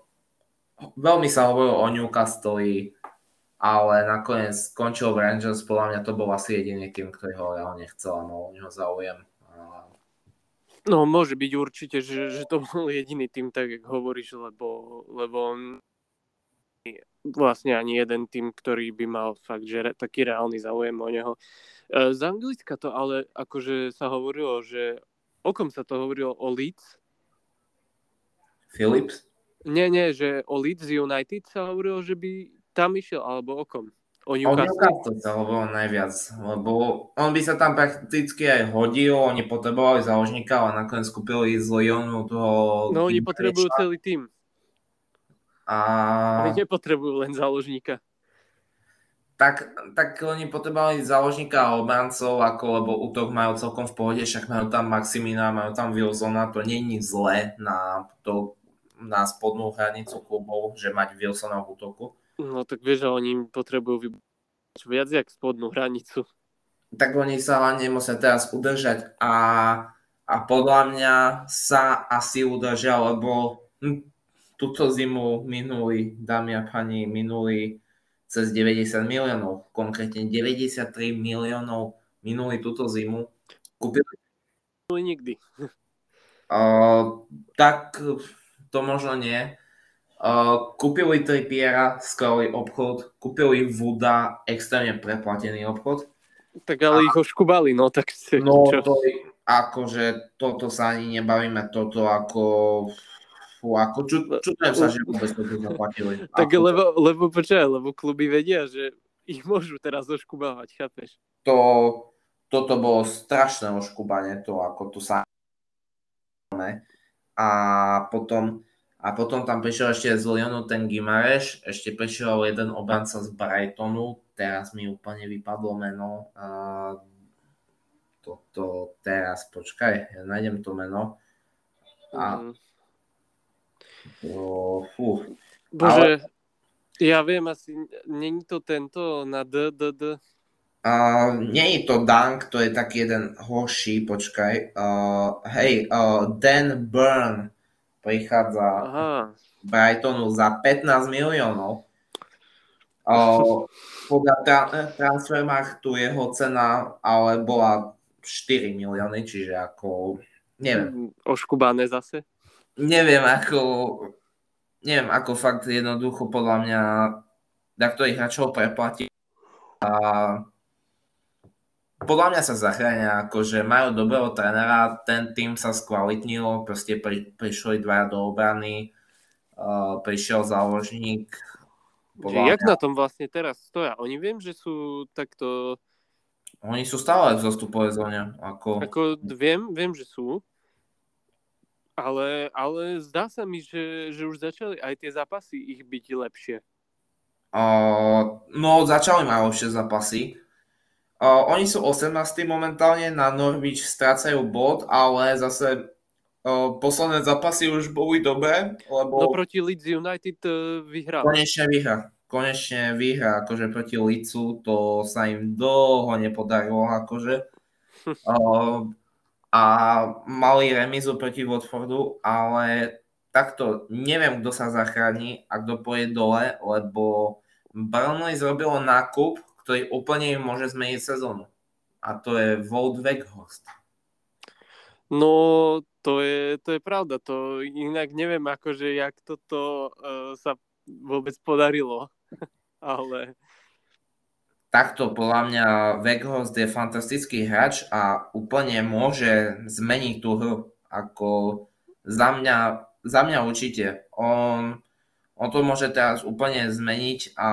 veľmi sa hovorilo o Newcastle, ale nakoniec skončil v Rangers, podľa mňa to bol asi jediný tým, ktorý ho reálne chcel a mal o neho záujem. No, môže byť určite, že, že to bol jediný tým, tak jak hovoríš, lebo, lebo on vlastne ani jeden tým, ktorý by mal fakt, že re, taký reálny záujem o neho. Z Anglicka to ale akože sa hovorilo, že o kom sa to hovorilo? O Leeds? Philips? Nie, nie, že o Leeds United sa hovorilo, že by tam išiel, alebo o kom? O Newcastle. O Newcastle sa hovorilo najviac, lebo on by sa tam prakticky aj hodil, oni potrebovali záložníka, ale nakoniec kúpili z Lyonu toho... No oni potrebujú preča. celý tým. A... Oni nepotrebujú len záložníka. Tak, tak oni potrebovali záložníka a obrancov, ako, lebo útok majú celkom v pohode, však majú tam Maximina, majú tam Wilsona, to je zlé na, to, na spodnú hranicu klubov, že mať Wilsona v útoku. No tak vieš, že oni potrebujú vybrať viac jak spodnú hranicu. Tak oni sa hlavne musia teraz udržať a, a podľa mňa sa asi udržia, lebo hm, túto zimu minuli, dámy a pani, minuli cez 90 miliónov, konkrétne 93 miliónov minuli túto zimu. Kúpili nikdy. Uh, tak to možno nie, Uh, kúpili Trippiera, skvelý obchod, kúpili Vuda, extrémne preplatený obchod. Tak ale a, ich oškubali, no tak si... No čo? to akože toto sa ani nebavíme, toto ako... Fú, ako ču, čudujem sa, že vôbec toto zaplatili. Tak ako, lebo, lebo počkaj, lebo kluby vedia, že ich môžu teraz oškubávať, chápeš? To, toto bolo strašné oškubanie, to ako tu sa... A potom a potom tam prišiel ešte z Lyonu ten Gimareš, ešte prišiel jeden obranca z Brightonu, teraz mi úplne vypadlo meno. Uh, toto teraz, počkaj, ja nájdem to meno. A, mm. to, fú. Bože, Ale... ja viem asi, není to tento na D, D, D. Uh, nie je to Dunk, to je taký jeden horší, počkaj. Uh, hej, uh, Dan Burn, prichádza Aha. Brightonu za 15 miliónov. O, podľa tra- Transfermarktu jeho cena ale bola 4 milióny, čiže ako, neviem. Mm, oškubané zase? Neviem, ako, neviem, ako fakt jednoducho podľa mňa na ktorých hráčov preplatí a podľa mňa sa zachránia, akože majú dobrého trénera, ten tým sa skvalitnil, proste pri, prišli dva do obrany, uh, prišiel záložník. Podľa jak mňa... na tom vlastne teraz stoja? Oni viem, že sú takto... Oni sú stále v zostupovej zóne. Ako... ako viem, viem, že sú. Ale, ale zdá sa mi, že, že už začali aj tie zápasy ich byť lepšie. Uh, no, začali mať lepšie zápasy. Uh, oni sú 18. momentálne, na Norwich strácajú bod, ale zase uh, posledné zápasy už boli dobré, lebo... No proti Leeds United uh, vyhrá. Konečne vyhra. Konečne vyhra, akože proti Leedsu, to sa im dlho nepodarilo, akože. Uh, a mali remizu proti Watfordu, ale takto neviem, kto sa zachráni a kto pôjde dole, lebo Burnley zrobilo nákup, ktorý úplne môže zmeniť sezónu. A to je Volt Weghorst. No, to je, to je pravda. To inak neviem, akože jak toto uh, sa vôbec podarilo. Ale... Takto podľa mňa Weghorst je fantastický hráč a úplne môže zmeniť tú hru. Ako za mňa, za mňa určite. On On to môže teraz úplne zmeniť a,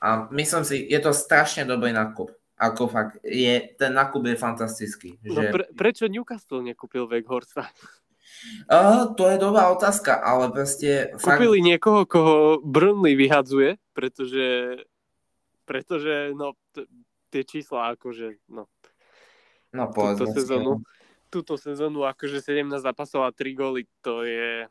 a myslím si, je to strašne dobrý nákup. Ako fakt, je, ten nákup je fantastický. No Že... pre, prečo Newcastle nekúpil Weghorsta? Uh, to je dobrá otázka, ale proste... Fakt... Kúpili niekoho, koho Burnley vyhadzuje, pretože, pretože no, t- tie čísla akože, no, no túto povedzme si, sezónu, no. túto sezónu akože 17 zápasov a 3 góly, to je...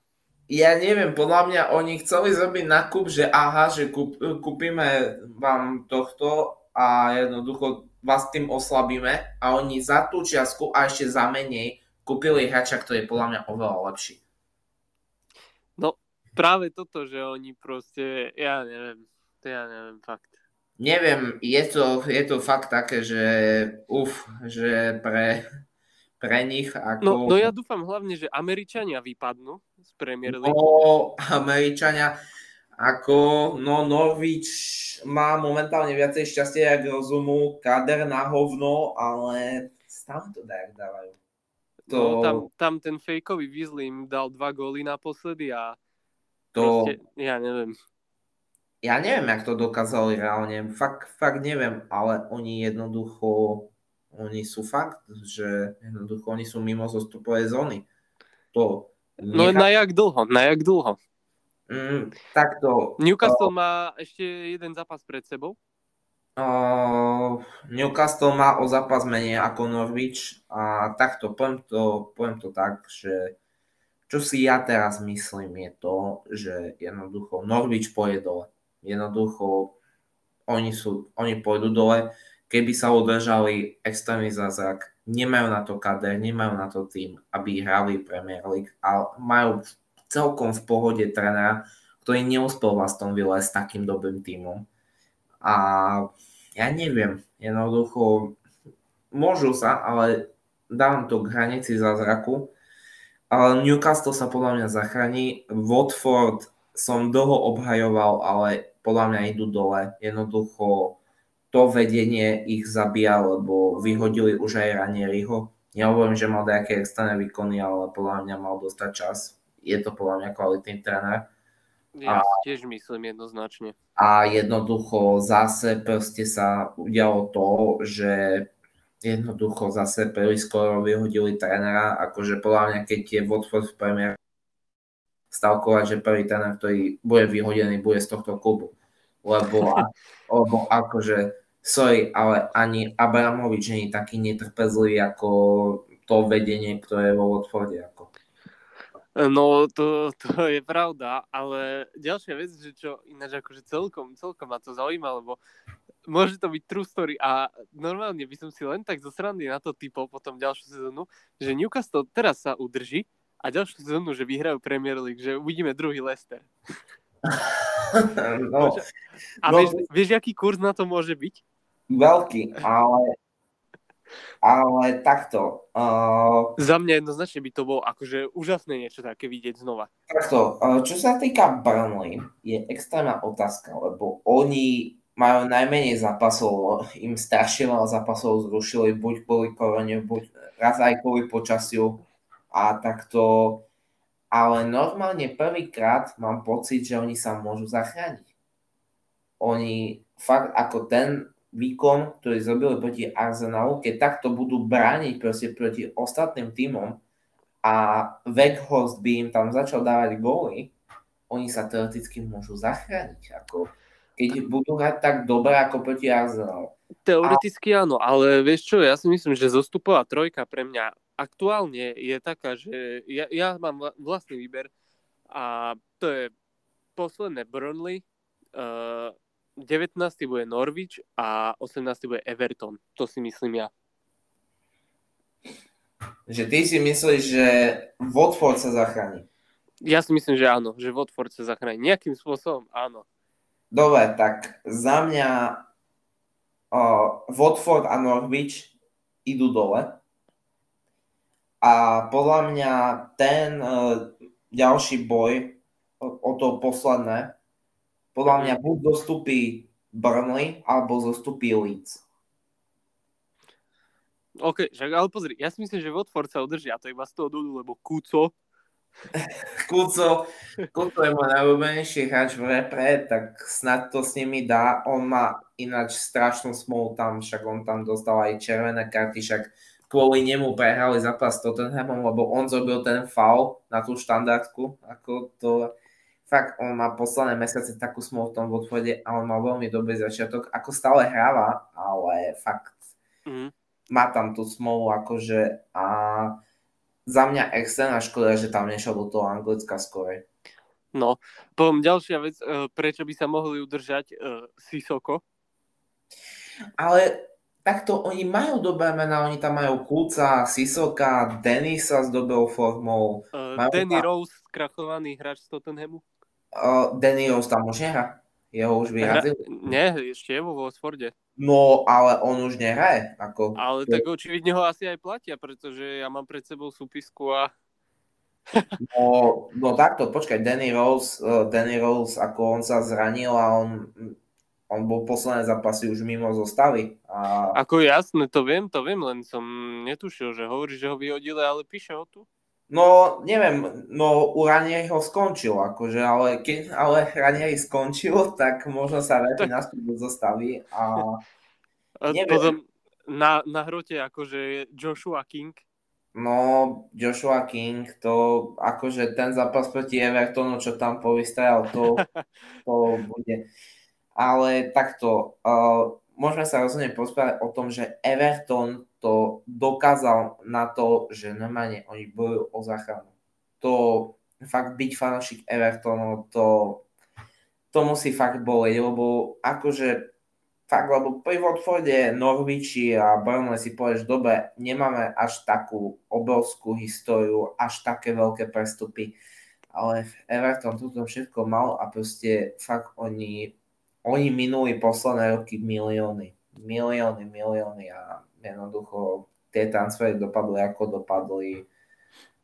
Ja neviem, podľa mňa oni chceli zrobiť nákup, že aha, že kúp, kúpime vám tohto a jednoducho vás tým oslabíme a oni za tú čiastku a ešte za menej kúpili hráča, ktorý je podľa mňa oveľa lepší. No, práve toto, že oni proste, ja neviem, to ja neviem, fakt. Neviem, je to, je to fakt také, že uf, že pre, pre nich ako... No, no ja dúfam hlavne, že Američania vypadnú z Premier League. No, Američania, ako, no Norwich má momentálne viacej šťastia, jak rozumu, kader na hovno, ale tam to dajak dávajú. To, No, tam, tam ten fejkový Weasley im dal dva góly naposledy a to, proste, ja neviem. ja neviem, jak to dokázali reálne, fakt, fakt neviem, ale oni jednoducho, oni sú fakt, že jednoducho oni sú mimo zostupovej zóny. To, No na jak dlho, na jak dlho. mm, takto, Newcastle má ešte jeden zápas pred sebou. Uh, Newcastle má o zápas menej ako Norwich a takto poviem to, poviem to tak, že čo si ja teraz myslím je to, že jednoducho Norwich pôjde dole. Jednoducho oni, sú, oni pôjdu dole, keby sa udržali extrémny zázrak, nemajú na to kader, nemajú na to tým, aby hrali Premier League, ale majú celkom v pohode trénera, ktorý neúspel v Aston Villa s takým dobrým tímom. A ja neviem, jednoducho môžu sa, ale dávam to k hranici zázraku. Ale Newcastle sa podľa mňa zachráni. Watford som dlho obhajoval, ale podľa mňa idú dole. Jednoducho to vedenie ich zabíja, lebo vyhodili už aj Ranieriho. Nehovorím, že mal nejaké externé výkony, ale podľa mňa mal dostať čas. Je to podľa mňa kvalitný tréner. Ja A- tiež myslím jednoznačne. a jednoducho zase proste sa udialo to, že jednoducho zase príliš skoro vyhodili trénera, akože podľa mňa keď je Watford v Premier stavkovať, že prvý tréner, ktorý bude vyhodený, bude z tohto klubu. Lebo, lebo akože, sorry, ale ani Abramovič nie je taký netrpezlivý ako to vedenie, ktoré je vo Watforde. Ako. No, to, to je pravda, ale ďalšia vec, že čo ináč akože celkom, celkom ma to zaujíma, lebo môže to byť true story a normálne by som si len tak zo srandy na to typol potom ďalšiu sezónu, že Newcastle teraz sa udrží a ďalšiu sezónu, že vyhrajú Premier League, že uvidíme druhý Leicester. No, A No, vieš, vieš, aký kurz na to môže byť? veľký, ale, ale takto. Uh, Za mňa jednoznačne by to bolo akože úžasné niečo také vidieť znova. Takto, eh, čo sa týka Burnley, je extrémna otázka, lebo oni majú najmenej zápasov, im strašne veľa zápasov zrušili, buď kvôli korone, buď raz aj kvôli počasiu a takto, ale normálne prvýkrát mám pocit, že oni sa môžu zachrániť. Oni fakt ako ten výkon, ktorý zrobili proti Arsenalu, keď takto budú brániť proste proti ostatným týmom, a Weghorst by im tam začal dávať góly, oni sa teoreticky môžu zachrániť. Ako, keď budú hrať tak dobre ako proti Arsenal. Teoreticky áno, ale vieš čo, ja si myslím, že zostupová trojka pre mňa aktuálne je taká, že ja, ja mám vla- vlastný výber a to je posledné Burnley, uh, 19. bude Norwich a 18. bude Everton. To si myslím ja. Že ty si myslíš, že Watford sa zachráni. Ja si myslím, že áno, že Watford sa zachráni. Nejakým spôsobom áno. Dobre, tak za mňa uh, Watford a Norwich idú dole. A podľa mňa ten uh, ďalší boj o, o to posledné, podľa mňa buď zostupí Burnley, alebo zostupí Leeds. OK, však ale pozri, ja si myslím, že Watford sa udrží a to iba z toho dôvodu, lebo Kuco Kuco, Kuco je môj najobľúbenejší hráč v repre, tak snad to s nimi dá. On má ináč strašnú smolu tam, však on tam dostal aj červené karty, však kvôli nemu prehrali zápas s Tottenhamom, lebo on zrobil ten foul na tú štandardku, ako to fakt on má posledné mesiace takú smolu v tom odchode a on má veľmi dobrý začiatok, ako stále hráva, ale fakt mm. má tam tú smolu akože a za mňa extrémna škoda, že tam nešiel do toho Anglicka skôr. No, poviem ďalšia vec, e, prečo by sa mohli udržať uh, Sisoko? Ale takto oni majú dobré mená, oni tam majú Kúca, Sisoka, Denisa s dobrou formou. Uh, Danny tam... Rose, krachovaný hráč z Tottenhamu? Uh, Danny Rose tam už nehrá. Jeho už vyrazil? Nie, ešte je vo Vosforde. No, ale on už nehraje. Ako... Ale tak očividne ho asi aj platia, pretože ja mám pred sebou súpisku a... no, no takto, počkaj, Danny Rose, uh, Danny Rose, ako on sa zranil a on, on bol posledné zápasy už mimo zostavy. A... Ako jasné, to viem, to viem, len som netušil, že hovorí, že ho vyhodili, ale píše ho tu. No, neviem, no u Ranieri ho skončil, akože, ale keď ale Ranieri skončil, tak možno sa vráti tak... naspäť do zostavy a neviem. Potom na, na hrote akože Joshua King. No, Joshua King, to akože ten zápas proti Evertonu, čo tam povystrajal, to, to bude. Ale takto, uh, môžeme sa rozhodne pospávať o tom, že Everton to dokázal na to, že normálne oni bojujú o záchranu. To fakt byť fanúšik Evertonu, to, to musí fakt boleť, lebo akože fakt, lebo pri Watforde, Norviči a Burnley si povieš, dobre, nemáme až takú obrovskú históriu, až také veľké prestupy, ale Everton toto všetko mal a proste fakt oni, oni minuli posledné roky milióny, milióny, milióny a jednoducho tie transfery dopadli ako dopadli,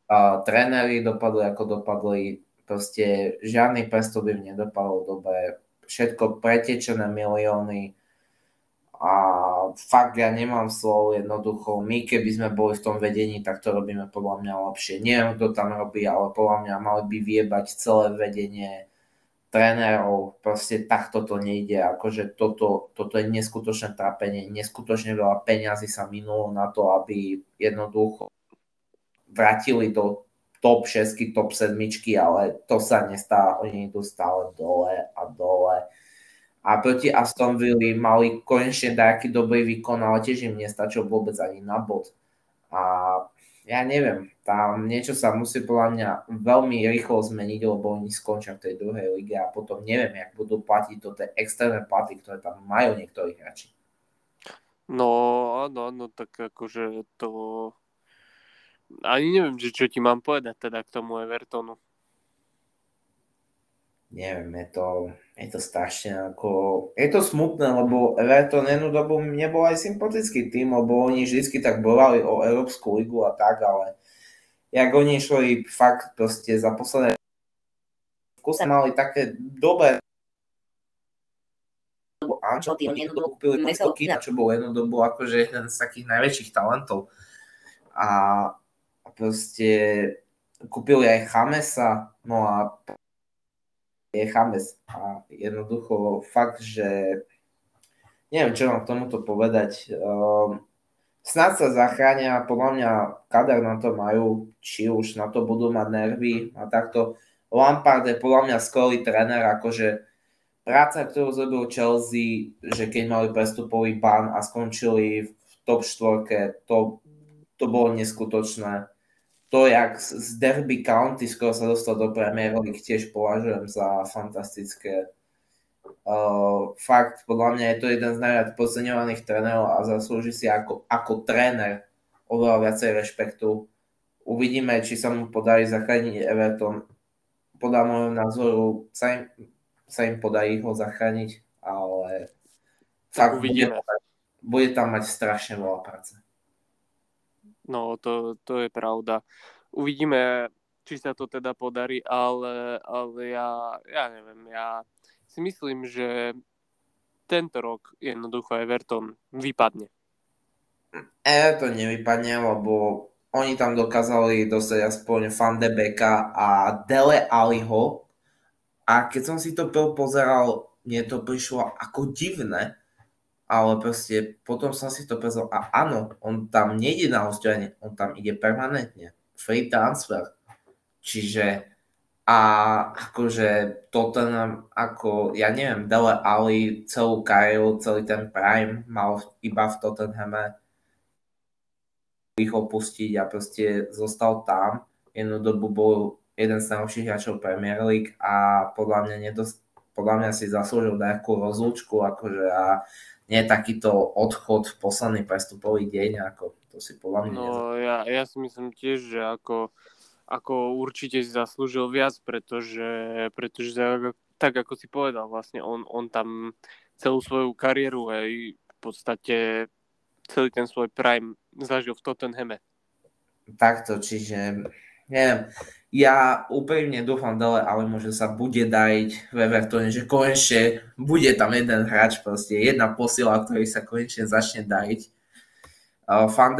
uh, tréneri dopadli ako dopadli, proste žiadny prestup im nedopadol dobre, všetko pretečené milióny. A fakt ja nemám slov jednoducho, my keby sme boli v tom vedení, tak to robíme podľa mňa lepšie. Neviem, kto tam robí, ale podľa mňa mali by viebať celé vedenie trénerov, proste takto to nejde, akože toto, toto je neskutočné trápenie, neskutočne veľa peňazí sa minulo na to, aby jednoducho vrátili do top 6, top 7, ale to sa nestá, oni idú stále dole a dole. A proti Aston Villa mali konečne nejaký dobrý výkon, ale tiež im nestačil vôbec ani na bod. A ja neviem, tam niečo sa musí podľa mňa veľmi rýchlo zmeniť, lebo oni skončia v tej druhej lige a potom neviem, jak budú platiť to tie externé platy, ktoré tam majú niektorí hráči. No, áno, no tak akože to... Ani neviem, že čo ti mám povedať teda k tomu Evertonu neviem, je to, je to strašne ako, je to smutné, lebo Everton jednu dobu nebol aj sympatický tým, lebo oni vždy tak bojovali o Európsku ligu a tak, ale jak oni išli fakt proste za posledné kuse mali také dobré Ancelotti, oni kúpili Kina, čo bol jednu dobu akože jeden z takých najväčších talentov. A proste kúpili aj Chamesa, no a je Chames. A jednoducho fakt, že neviem, čo vám k tomuto povedať. Um, snad sa zachránia, podľa mňa kader na to majú, či už na to budú mať nervy a takto. Lampard je podľa mňa skvelý tréner, akože práca, ktorú zrobil Chelsea, že keď mali prestupový ban a skončili v top 4, to, to bolo neskutočné to, jak z Derby County skoro sa dostal do Premier League, tiež považujem za fantastické. Uh, fakt, podľa mňa je to jeden z najviac podceňovaných trénerov a zaslúži si ako, ako tréner oveľa viacej rešpektu. Uvidíme, či sa mu podarí zachrániť Everton. Podľa môjho názoru sa im, sa im podarí ho zachrániť, ale fakt bude, bude tam mať strašne veľa práce. No, to, to je pravda. Uvidíme, či sa to teda podarí, ale, ale ja, ja neviem, ja si myslím, že tento rok jednoducho Everton vypadne. Everton nevypadne, lebo oni tam dokázali dostať aspoň Van de Beka a Dele Aliho. A keď som si to pozeral, mne to prišlo ako divné, ale proste potom som si to pozrel a áno, on tam nejde na hostovanie, on tam ide permanentne. Free transfer. Čiže a akože Tottenham, ako, ja neviem, Dele Ali celú kariéru, celý ten prime mal iba v Tottenhame ich opustiť a proste zostal tam. Jednu dobu bol jeden z najlepších hráčov Premier League a podľa mňa, nedos- podľa mňa si zaslúžil nejakú rozlúčku akože a nie takýto odchod v posledný prestupový deň, ako to si podľa mňa No ja, ja si myslím tiež, že ako ako určite si zaslúžil viac, pretože, pretože tak ako si povedal, vlastne on, on tam celú svoju kariéru aj v podstate celý ten svoj prime zažil v Tottenhame. Takto, čiže neviem, ja úplne dúfam dole, ale možno sa bude dať v Evertone, že konečne bude tam jeden hráč, proste jedna posila, ktorý sa konečne začne dať. Uh, Van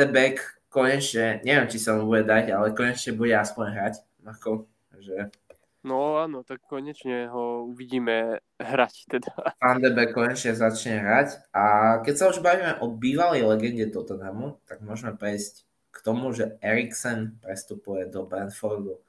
konečne, neviem, či sa mu bude dať, ale konečne bude aspoň hrať. Ako, že... No áno, tak konečne ho uvidíme hrať teda. Van de Beek konečne začne hrať a keď sa už bavíme o bývalej legende Tottenhamu, tak môžeme prejsť k tomu, že Eriksen prestupuje do Brentfordu.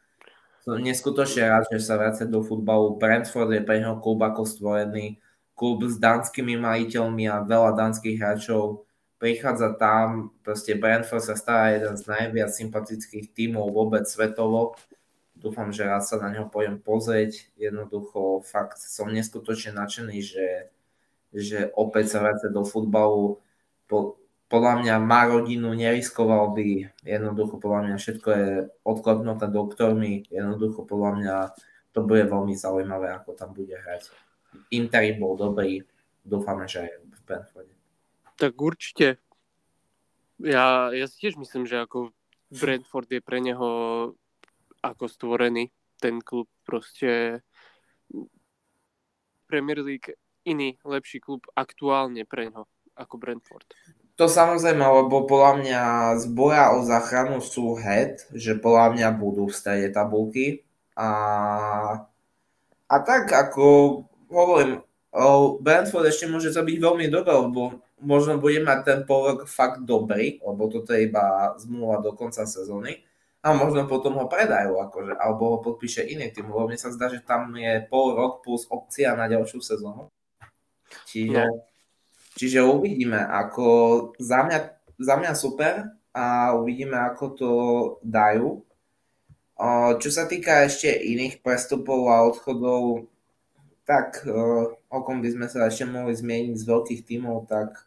Som neskutočne rád, že sa vracia do futbalu. Brentford je pre neho klub ako stvorený, klub s danskými majiteľmi a veľa danských hráčov prichádza tam, proste Brentford sa stáva jeden z najviac sympatických tímov vôbec svetovo. Dúfam, že raz sa na neho pojem pozrieť. Jednoducho, fakt som neskutočne nadšený, že, že opäť sa vracia do futbalu. Po, podľa mňa má rodinu, neriskoval by. Jednoducho, podľa mňa všetko je odklepnuté doktormi. Jednoducho, podľa mňa to bude veľmi zaujímavé, ako tam bude hrať. Inter bol dobrý. Dúfame, že aj v Brentforde. Tak určite. Ja, ja si tiež myslím, že ako Brentford je pre neho ako stvorený ten klub proste Premier League iný lepší klub aktuálne pre neho ako Brentford. To samozrejme, lebo podľa mňa z boja o záchranu sú head, že podľa mňa budú v strede tabulky. A, a tak ako hovorím, Brentford ešte môže zabiť veľmi dobre, lebo možno bude mať ten polok fakt dobrý, lebo toto je iba zmluva do konca sezóny a možno potom ho predajú, akože, alebo ho podpíše iný tým, lebo mne sa zdá, že tam je pol rok plus opcia na ďalšiu sezónu. Čiže, no. čiže uvidíme, ako za mňa, za mňa super a uvidíme, ako to dajú. Čo sa týka ešte iných prestupov a odchodov, tak o kom by sme sa ešte mohli zmieniť z veľkých tímov, tak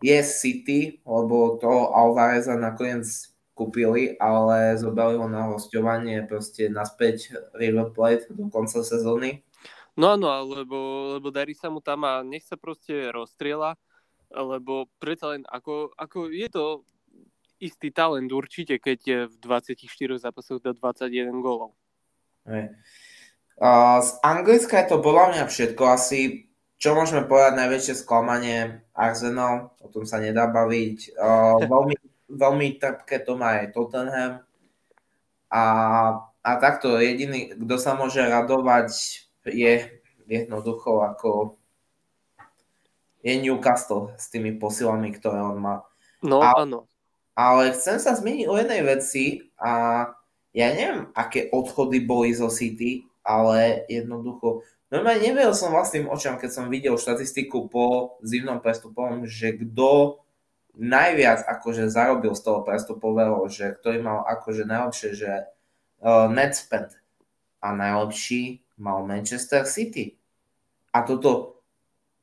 je City, lebo to Alvareza nakoniec kúpili, ale zobrali ho na hostovanie proste naspäť River Plate do konca sezóny. No áno, lebo, lebo darí sa mu tam a nech sa proste rozstriela, lebo predsa len ako, ako je to istý talent určite, keď je v 24 zápasoch do 21 gólov. Hey. Uh, z Anglicka je to podľa mňa všetko asi. Čo môžeme povedať, najväčšie sklamanie Arsenal, o tom sa nedá baviť. Uh, veľmi, veľmi trpké to má aj Tottenham. A, a takto jediný, kto sa môže radovať, je jednoducho ako je Newcastle s tými posilami, ktoré on má. No, a, áno. Ale chcem sa zmeniť o jednej veci a ja neviem, aké odchody boli zo City, ale jednoducho, normálne nevedel som vlastným očam, keď som videl štatistiku po zimnom prestupovom, že kto najviac akože zarobil z toho prestupového, že ktorý mal akože najlepšie, že uh, net spend a najlepší mal Manchester City. A toto,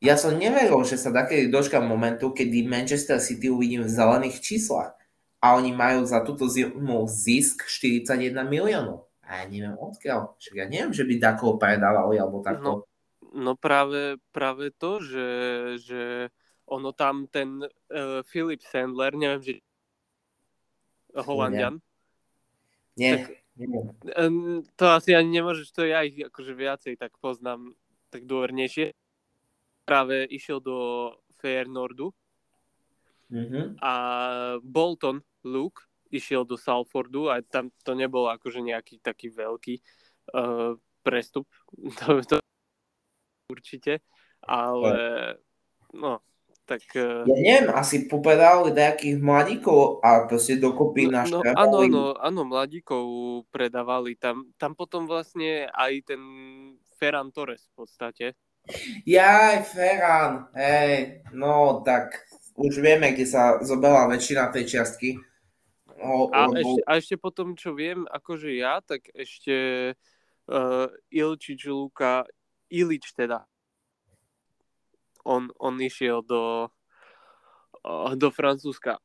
ja som neveril, že sa takedy dočkam momentu, kedy Manchester City uvidím v zelených číslach a oni majú za túto zimu zisk 41 miliónov. A ja neviem odkiaľ. Však ja neviem, že by takého predávali alebo takto. No, no práve, práve to, že, že ono tam ten uh, Philip Sandler, neviem, že Holandian. Nie. Tak, Um, to asi ani nemôžeš, to ja ich akože viacej tak poznám tak dôvernejšie. Práve išiel do Feyenoordu mm-hmm. a Bolton Luke išiel do Salfordu a tam to nebol akože nejaký taký veľký uh, prestup, to, to určite, ale no, tak... Uh, ja neviem, asi popredali nejakých mladíkov a proste dokopy no, no, áno, áno, áno, mladíkov predávali. Tam, tam potom vlastne aj ten Ferran Torres v podstate. Jaj, Ferran, hej, no tak už vieme, kde sa zobrala väčšina tej čiastky. No, a, lebo... ešte, a ešte potom, čo viem, akože ja, tak ešte uh, Ilčič Luka, Ilič teda, on, on išiel do, uh, do Francúzska.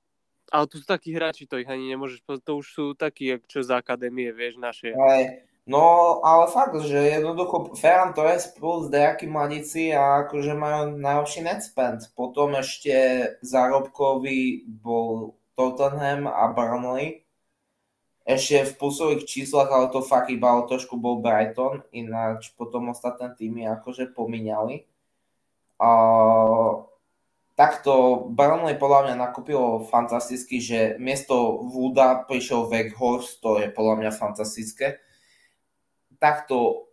Ale tu sú takí hráči, to ich ani nemôžeš to už sú takí, čo z akadémie, vieš, naše. Aj, no, ale fakt, že jednoducho Ferran Torres plus nejakí mladíci a akože majú najlepší net spend. Potom ešte zárobkový bol Tottenham a Burnley. Ešte v plusových číslach, ale to fakt iba o trošku bol Brighton, ináč potom ostatné týmy akože pomíňali. Uh, takto Burnley podľa mňa nakúpilo fantasticky, že miesto Wooda prišiel Weghorst, to je podľa mňa fantastické. Takto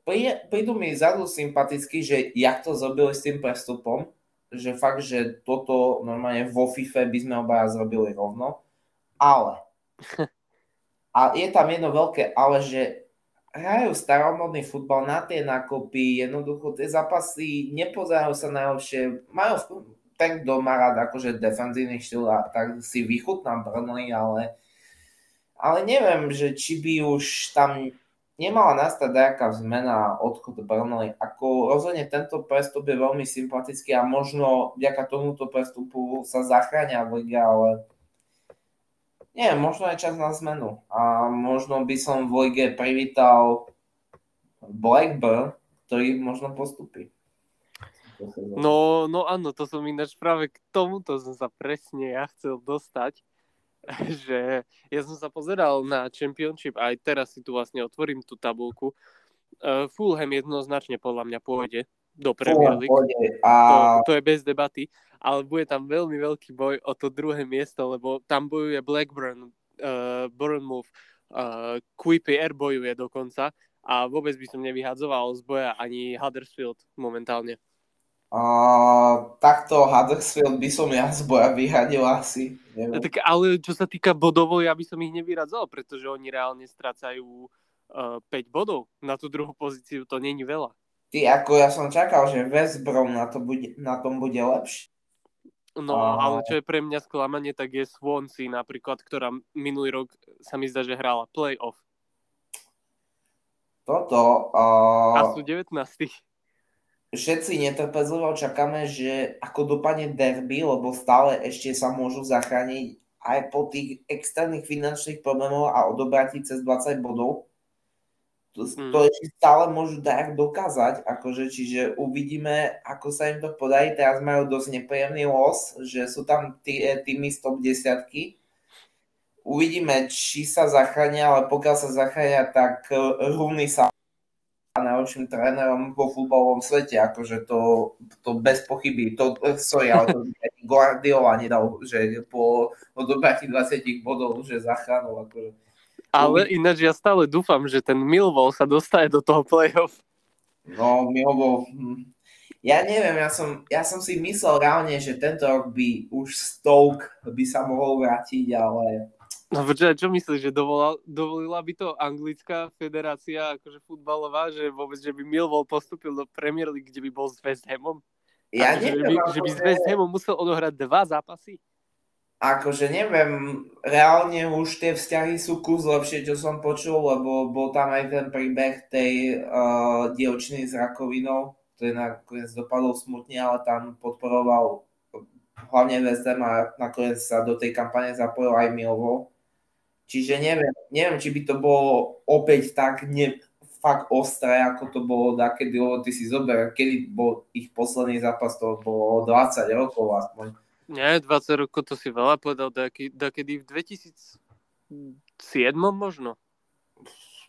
prídu mi zadu sympaticky, že jak to zrobili s tým prestupom, že fakt, že toto normálne vo FIFA by sme obaja zrobili rovno, ale a je tam jedno veľké ale, že hrajú staromodný futbal na tie nákopy, jednoducho tie zápasy nepozerajú sa najlepšie, majú ten, kto má rád akože defenzívny štýl a tak si vychutná Burnley, ale, ale neviem, že či by už tam nemala nastať nejaká zmena odchod Burnley. Ako rozhodne tento prestup je veľmi sympatický a možno vďaka tomuto prestupu sa zachránia v lige, ale nie, možno je čas na zmenu. A možno by som v lige privítal Blackburn, ktorý možno postupí. No, no áno, to som ináč práve k tomuto som sa presne ja chcel dostať, že ja som sa pozeral na Championship a aj teraz si tu vlastne otvorím tú tabulku. Uh, Fulham jednoznačne podľa mňa pôjde do Premier League. A... To, to je bez debaty ale bude tam veľmi veľký boj o to druhé miesto, lebo tam bojuje Blackburn, uh, Bournemouth, uh, Air bojuje dokonca a vôbec by som nevyhadzoval z boja ani Huddersfield momentálne. Takto Huddersfield by som ja z boja vyhadil asi. Neviem. Tak, ale čo sa týka bodov, ja by som ich nevyradzal, pretože oni reálne strácajú uh, 5 bodov. Na tú druhú pozíciu to není veľa. Ty, ako ja som čakal, že West Brom na, to bude, na tom bude lepšie. No, a... ale čo je pre mňa sklamanie, tak je Swansea napríklad, ktorá minulý rok sa mi zdá, že hrala playoff. Toto... Uh... A sú 19. Všetci netrpezlivo čakáme, že ako dopadne derby, lebo stále ešte sa môžu zachrániť aj po tých externých finančných problémoch a odobratiť cez 20 bodov to, mm. to ešte stále môžu tak dokázať, akože, čiže uvidíme, ako sa im to podarí. Teraz majú dosť nepríjemný los, že sú tam tí, týmy z top desiatky. Uvidíme, či sa zachránia, ale pokiaľ sa zachránia, tak Rooney sa najlepším trénerom vo futbalovom svete, akože to, to bez pochyby, to, sorry, ale to Guardiola nedal, že po odobratí 20 bodov, že zachránil, akože ale ináč ja stále dúfam, že ten Millwall sa dostane do toho playoff. No, Millwall... Hm. Ja neviem, ja som, ja som si myslel reálne, že tento rok by už Stoke by sa mohol vrátiť, ale... No počkaj, čo myslíš, že dovolila, dovolila by to anglická federácia, akože futbalová, že vôbec, že by Millwall postupil do Premier League, kde by bol s West Hamom? Ja neviem, že by, že by s West Hamom musel odohrať dva zápasy? akože neviem, reálne už tie vzťahy sú kus lepšie, čo som počul, lebo bol tam aj ten príbeh tej uh, dievčiny s rakovinou, ktorý nakoniec dopadol smutne, ale tam podporoval hlavne West a nakoniec sa do tej kampane zapojil aj Milvo. Čiže neviem, neviem, či by to bolo opäť tak ne, fakt ostré, ako to bolo dakedy, lebo ty si zober, kedy bol ich posledný zápas, to bolo 20 rokov aspoň nie, 20 rokov to si veľa povedal, kedy v 2007 možno.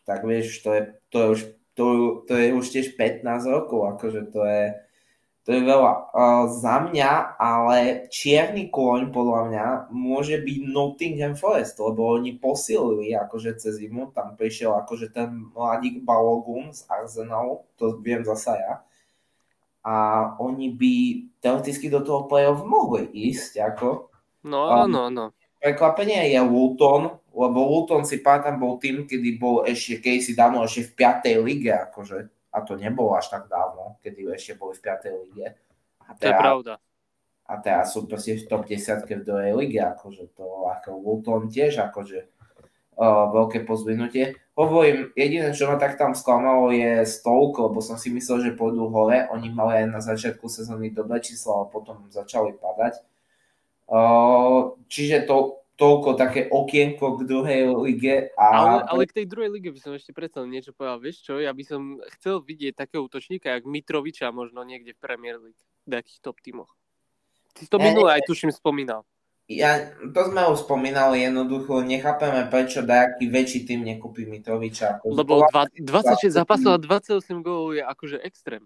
Tak vieš, to je, to je už to, to je už tiež 15 rokov, akože to je, To je veľa. Uh, za mňa, ale čierny kôň podľa mňa môže byť Nottingham Forest, lebo oni posilili akože cez zimu, tam prišiel akože ten mladík Balogun z Arsenalu, to viem zasa ja. A oni by teoreticky do toho play-off mohli ísť, ako. No áno, áno. Prekvapenie je Luton, lebo Luton si pamätám bol tým, kedy bol ešte, si dávno ešte v 5. lige, akože a to nebolo až tak dávno, kedy ešte boli v 5. lige. A teraz, to je pravda. A teraz sú proste v top 10 v druhej lige, akože to ako Luton tiež akože uh, veľké pozvinutie. Hovorím, jediné, čo ma tak tam sklamalo je stovko, lebo som si myslel, že pôjdu hore. Oni mali aj na začiatku sezóny dobré čísla, ale potom začali padať. Uh, čiže to, toľko také okienko k druhej lige. A... Ale, ale k tej druhej lige by som ešte predsa niečo povedal. Vieš čo, ja by som chcel vidieť takého útočníka, jak Mitroviča možno niekde v Premier League, v nejakých top tímoch. Ty to minule aj tuším spomínal. Ja, to sme už spomínali, jednoducho nechápeme, prečo nejaký väčší tým nekúpi Mitroviča. Lebo 26 zápasov a 28 gólov je akože extrém.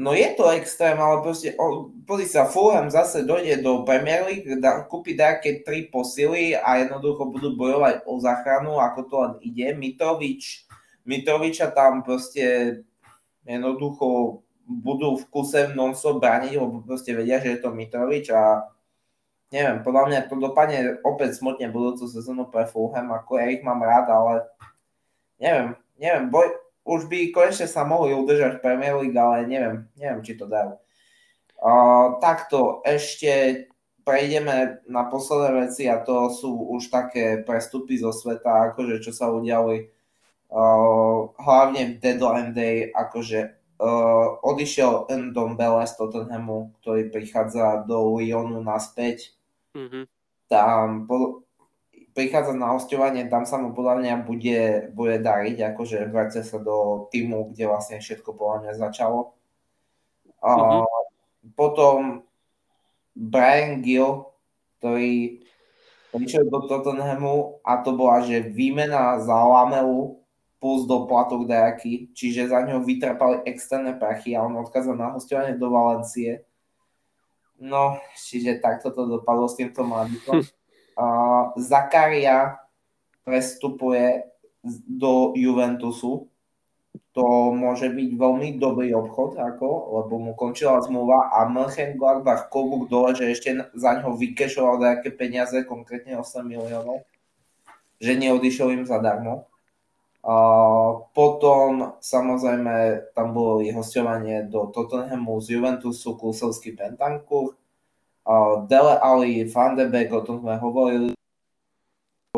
No je to extrém, ale proste, pozri sa, Fulham zase dojde do Premier League, da, kúpi nejaké tri posily a jednoducho budú bojovať o záchranu, ako to len ide. Mitrovič, Mitroviča tam proste jednoducho budú v kuse non-stop lebo proste vedia, že je to Mitrovič a neviem, podľa mňa to dopadne opäť smutne budúcu sezónu pre Fulham, ako ja ich mám rád, ale neviem, neviem, boj, už by konečne sa mohli udržať v Premier League, ale neviem, neviem, či to dajú. Uh, takto, ešte prejdeme na posledné veci a to sú už také prestupy zo sveta, akože čo sa udiali uh, hlavne v Deadline Day, akože uh, odišiel Endon Bele z Tottenhamu, ktorý prichádza do Lyonu naspäť. Mm-hmm. Tam po, prichádza na hostovanie, tam sa mu podľa mňa bude, bude dariť, akože vráca sa do týmu, kde vlastne všetko podľa mňa začalo. Uh-huh. Uh, potom Brian Gill, ktorý prišiel do Tottenhamu a to bola, že výmena za Lamelu plus doplatok dajaký, čiže za ňo vytrpali externé prachy a on odkázal na hostovanie do Valencie. No, čiže takto to dopadlo s týmto mladíkom. Uh, Zakaria prestupuje do Juventusu. To môže byť veľmi dobrý obchod, ako, lebo mu končila zmluva a Mönchengladbach klobúk dole, že ešte za ňo vykešoval nejaké peniaze, konkrétne 8 miliónov, že neodišiel im zadarmo. Uh, potom samozrejme tam bolo hostovanie do Tottenhamu z Juventusu, Klusovský Pentancourt, Uh, Dele Ali, Van de Beek, o tom sme hovorili,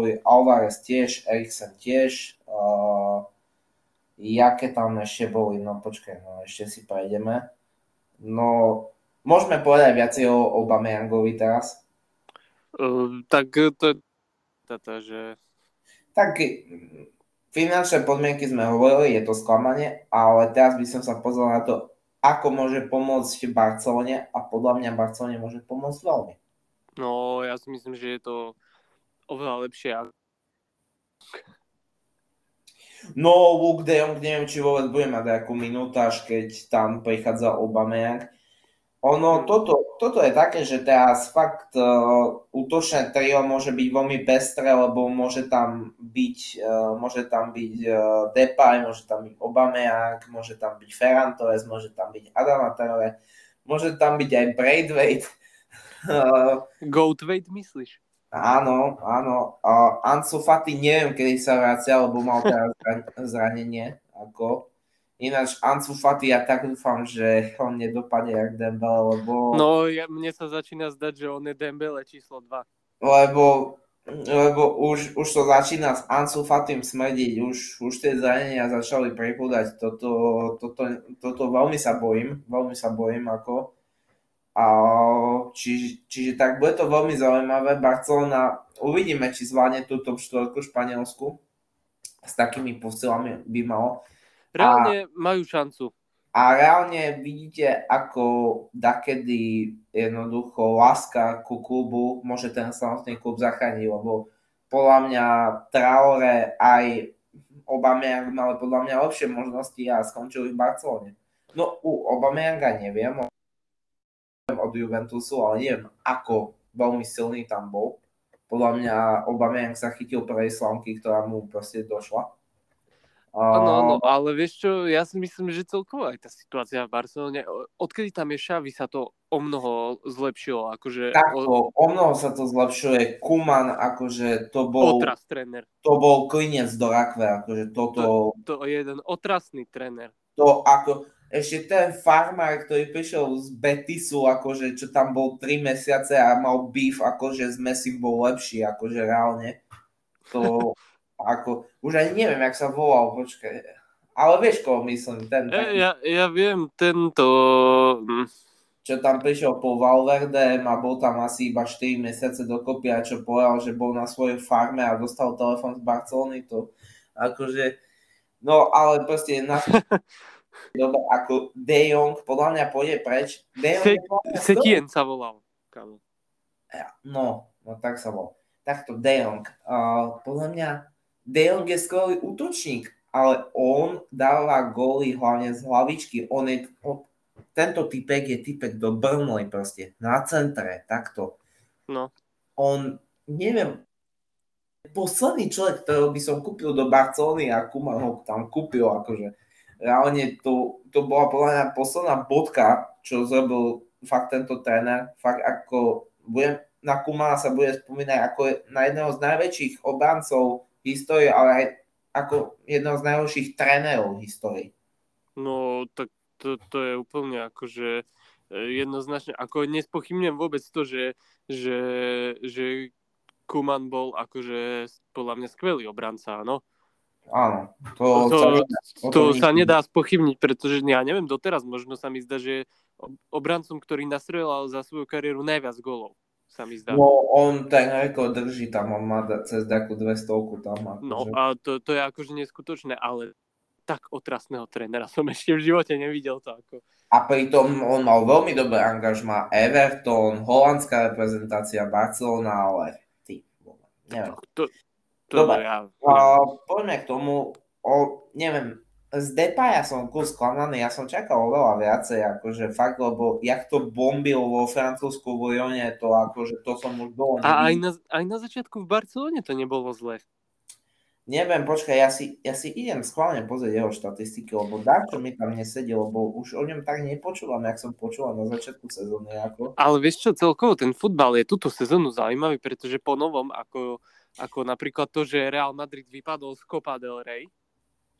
Alvarez tiež, Eriksen tiež, uh, jaké tam ešte boli, no počkaj, no ešte si prejdeme. No, môžeme povedať viacej o Aubameyangov teraz? Uh, tak to je že... Tak finančné podmienky sme hovorili, je to sklamanie, ale teraz by som sa pozrel na to, ako môže pomôcť Barcelone a podľa mňa Barcelone môže pomôcť veľmi. No, ja si myslím, že je to oveľa lepšie. No, Luke de Jong, neviem, či vôbec bude mať nejakú minútaž, keď tam prichádza Aubameyang. Ono, toto, toto je také, že teraz fakt uh, útočné trio môže byť veľmi pestré, lebo môže tam byť, uh, môže tam byť uh, Depay, môže tam byť Aubameyang, môže tam byť Ferran Torres, môže tam byť Adama Traore, môže tam byť aj Braithwaite. Uh, Goatwaite myslíš? Áno, áno. Uh, Ansu Fati neviem, kedy sa vracia, lebo mal teraz zranenie. Ako. Ináč Ansu Fati, ja tak dúfam, že on nedopadne jak Dembele, lebo... No, ja, mne sa začína zdať, že on je Dembele číslo 2. Lebo, lebo už, už to začína s Ansu Fatim smrdiť, už, už tie zranenia začali pripúdať. Toto, toto, toto veľmi sa bojím, veľmi sa bojím ako. A, či, čiže tak bude to veľmi zaujímavé. Barcelona, uvidíme, či zvládne túto štvorku Španielsku. S takými posilami by malo. Reálne a, majú šancu. A reálne vidíte, ako dakedy jednoducho láska ku klubu môže ten samotný klub zachrániť, lebo podľa mňa Traore aj Obameyang mali podľa mňa lepšie možnosti a skončili v Barcelone. No u Obameyanga neviem, od Juventusu, ale neviem, ako veľmi silný tam bol. Podľa mňa Aubameyang sa chytil prvej slámky, ktorá mu proste došla. Áno, áno, ale vieš čo, ja si myslím, že celkovo aj tá situácia v Barcelone, odkedy tam je Xavi, sa to o mnoho zlepšilo. Akože Takto, o mnoho sa to zlepšuje. Kuman, akože to bol... Otras tréner. To bol klinec do rakve, akože toto... To, to je jeden otrasný tréner. To ako, ešte ten farmár, ktorý prišiel z Betisu, akože čo tam bol 3 mesiace a mal beef, akože s Messi bol lepší, akože reálne. To, ako, už ani neviem, jak sa volal, počkaj. Ale vieš, koho myslím, ten taký... Ja, ja viem, tento... Čo tam prišiel po Valverde a bol tam asi iba 4 mesiace dokopy a čo povedal, že bol na svojej farme a dostal telefon z Barcelony, to akože... No, ale proste na... Dobre, ako De Jong podľa mňa pôjde preč. De Jong Se, Setien sa volal. Kamo. No, no tak sa volal. Takto De Jong. Uh, podľa mňa De Jong je skvelý útočník, ale on dáva góly hlavne z hlavičky. On je, on, tento typek je typek do Burnley proste, na centre, takto. No. On, neviem, posledný človek, ktorého by som kúpil do Barcelony a Kuman ho tam kúpil, akože reálne to, to bola podľa mňa posledná bodka, čo zrobil fakt tento tréner, fakt ako budem, na Kumana sa bude spomínať ako na jedného z najväčších obrancov histórie, ale aj ako jedného z najhorších trénerov v histórii. No, tak to, to je úplne akože e, jednoznačne, ako nespochybnem vôbec to, že, že, že Kuman bol akože podľa mňa skvelý obranca, áno. Áno, to, to, sa, nedá, to, sa nedá spochybniť, pretože ja neviem, doteraz možno sa mi zdá, že obrancom, ktorý nastrelal za svoju kariéru najviac golov sa mi zdá. No, on ten rekord drží tam, on má cez takú 200 tam. Akože. No, a to, to je akože neskutočné, ale tak otrasného trénera som ešte v živote nevidel to ako. A pritom on mal veľmi dobré angažma Everton, holandská reprezentácia, Barcelona, ale ty, neviem. To, to, Dobre, ja... uh, poďme k tomu, o, neviem, z Depaja som kus sklamaný, ja som čakal oveľa viacej, akože fakt, lebo jak to bombil vo Francúzsku v Lyone, to akože to som už bol. A aj na, aj na začiatku v Barcelone to nebolo zle. Neviem, počkaj, ja si, ja si idem schválne pozrieť jeho štatistiky, lebo čo mi tam nesedí, lebo už o ňom tak nepočúvam, jak som počúval na začiatku sezóny. Ako. Ale vieš čo, celkovo ten futbal je túto sezónu zaujímavý, pretože po novom, ako, ako napríklad to, že Real Madrid vypadol z Copa del Rey,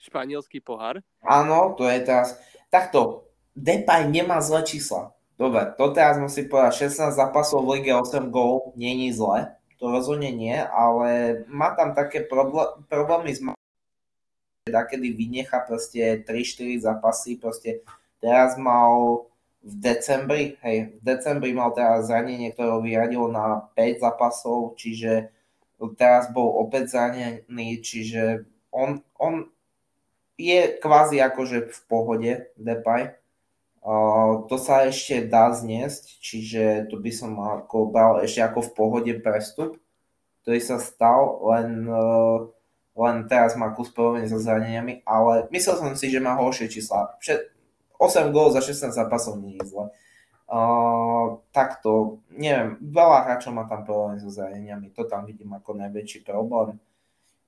španielský pohár. Áno, to je teraz... Takto, Depay nemá zlé čísla. Dobre, to teraz musím povedať, 16 zápasov v lige 8 gól není zle, to rozhodne nie, ale má tam také problé- problémy s kedy vynecha proste 3-4 zápasy, proste teraz mal v decembri, hej, v decembri mal teraz zranenie, ktoré vyradilo na 5 zápasov, čiže teraz bol opäť zranený, čiže on, on je kvázi akože v pohode Depay. Uh, to sa ešte dá zniesť, čiže to by som ako bral ešte ako v pohode prestup, ktorý sa stal, len, uh, len teraz má kus problémy so zraneniami, ale myslel som si, že má horšie čísla. 8 gól za 16 zápasov nie je zle. Uh, takto, neviem, veľa hráčov má tam problémy so zraneniami, to tam vidím ako najväčší problém.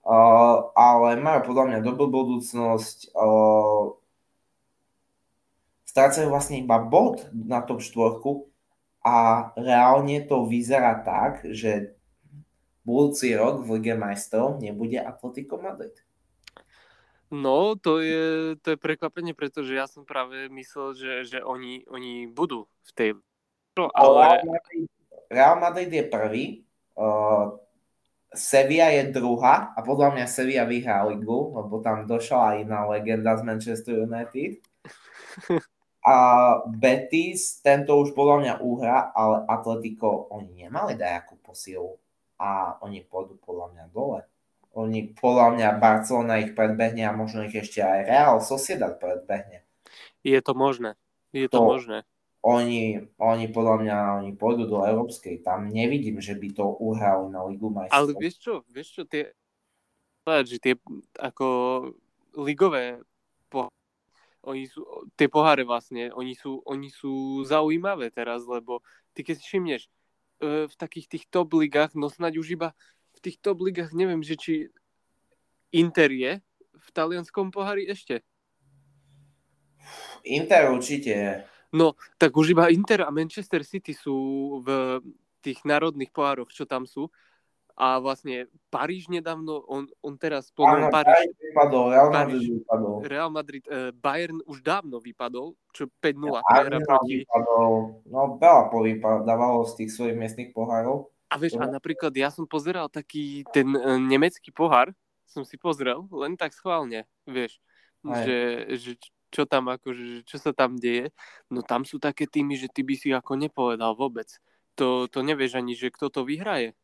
Uh, ale majú podľa mňa dobrú budúcnosť. Uh, strácajú vlastne iba bod na top štvorku a reálne to vyzerá tak, že budúci rok v Lige majstrov nebude Atletico Madrid. No, to je, to je prekvapenie, pretože ja som práve myslel, že, že oni, oni budú v tej... No, ale... Real Madrid, Real Madrid je prvý, uh, Sevilla je druhá a podľa mňa Sevilla vyhrá ligu, lebo tam došla aj iná legenda z Manchester United. A Betis, tento už podľa mňa uhra, ale Atletico, oni nemali dajakú posilu a oni pôjdu podľa mňa dole. Oni, podľa mňa Barcelona ich predbehne a možno ich ešte aj Real Sociedad predbehne. Je to možné. Je to, to možné oni, oni podľa mňa oni pôjdu do Európskej. Tam nevidím, že by to uhrali na Ligu majstrov. Ale vieš čo, vieš čo, tie, že tie ako ligové po, oni sú, tie poháre vlastne, oni sú, oni sú zaujímavé teraz, lebo ty keď si všimneš, e, v takých tých top ligách, no snáď už iba tých top ligách, neviem, že či Inter je v talianskom pohári ešte. Inter určite je. No, tak už iba Inter a Manchester City sú v tých národných pohároch, čo tam sú a vlastne Paríž nedávno, on, on teraz podľa Paríž... vypadol, Real Madrid Paríž, vypadol. Real Madrid, uh, Bayern už dávno vypadol, čo 5-0 ja, proti... Vypadol, no veľa povypadávalo z tých svojich miestnych pohárov. A vieš, a napríklad ja som pozeral taký ten uh, nemecký pohár, som si pozrel, len tak schválne, vieš, že, že čo tam akože, čo sa tam deje, no tam sú také týmy, že ty by si ako nepovedal vôbec. To, to nevieš ani, že kto to vyhraje.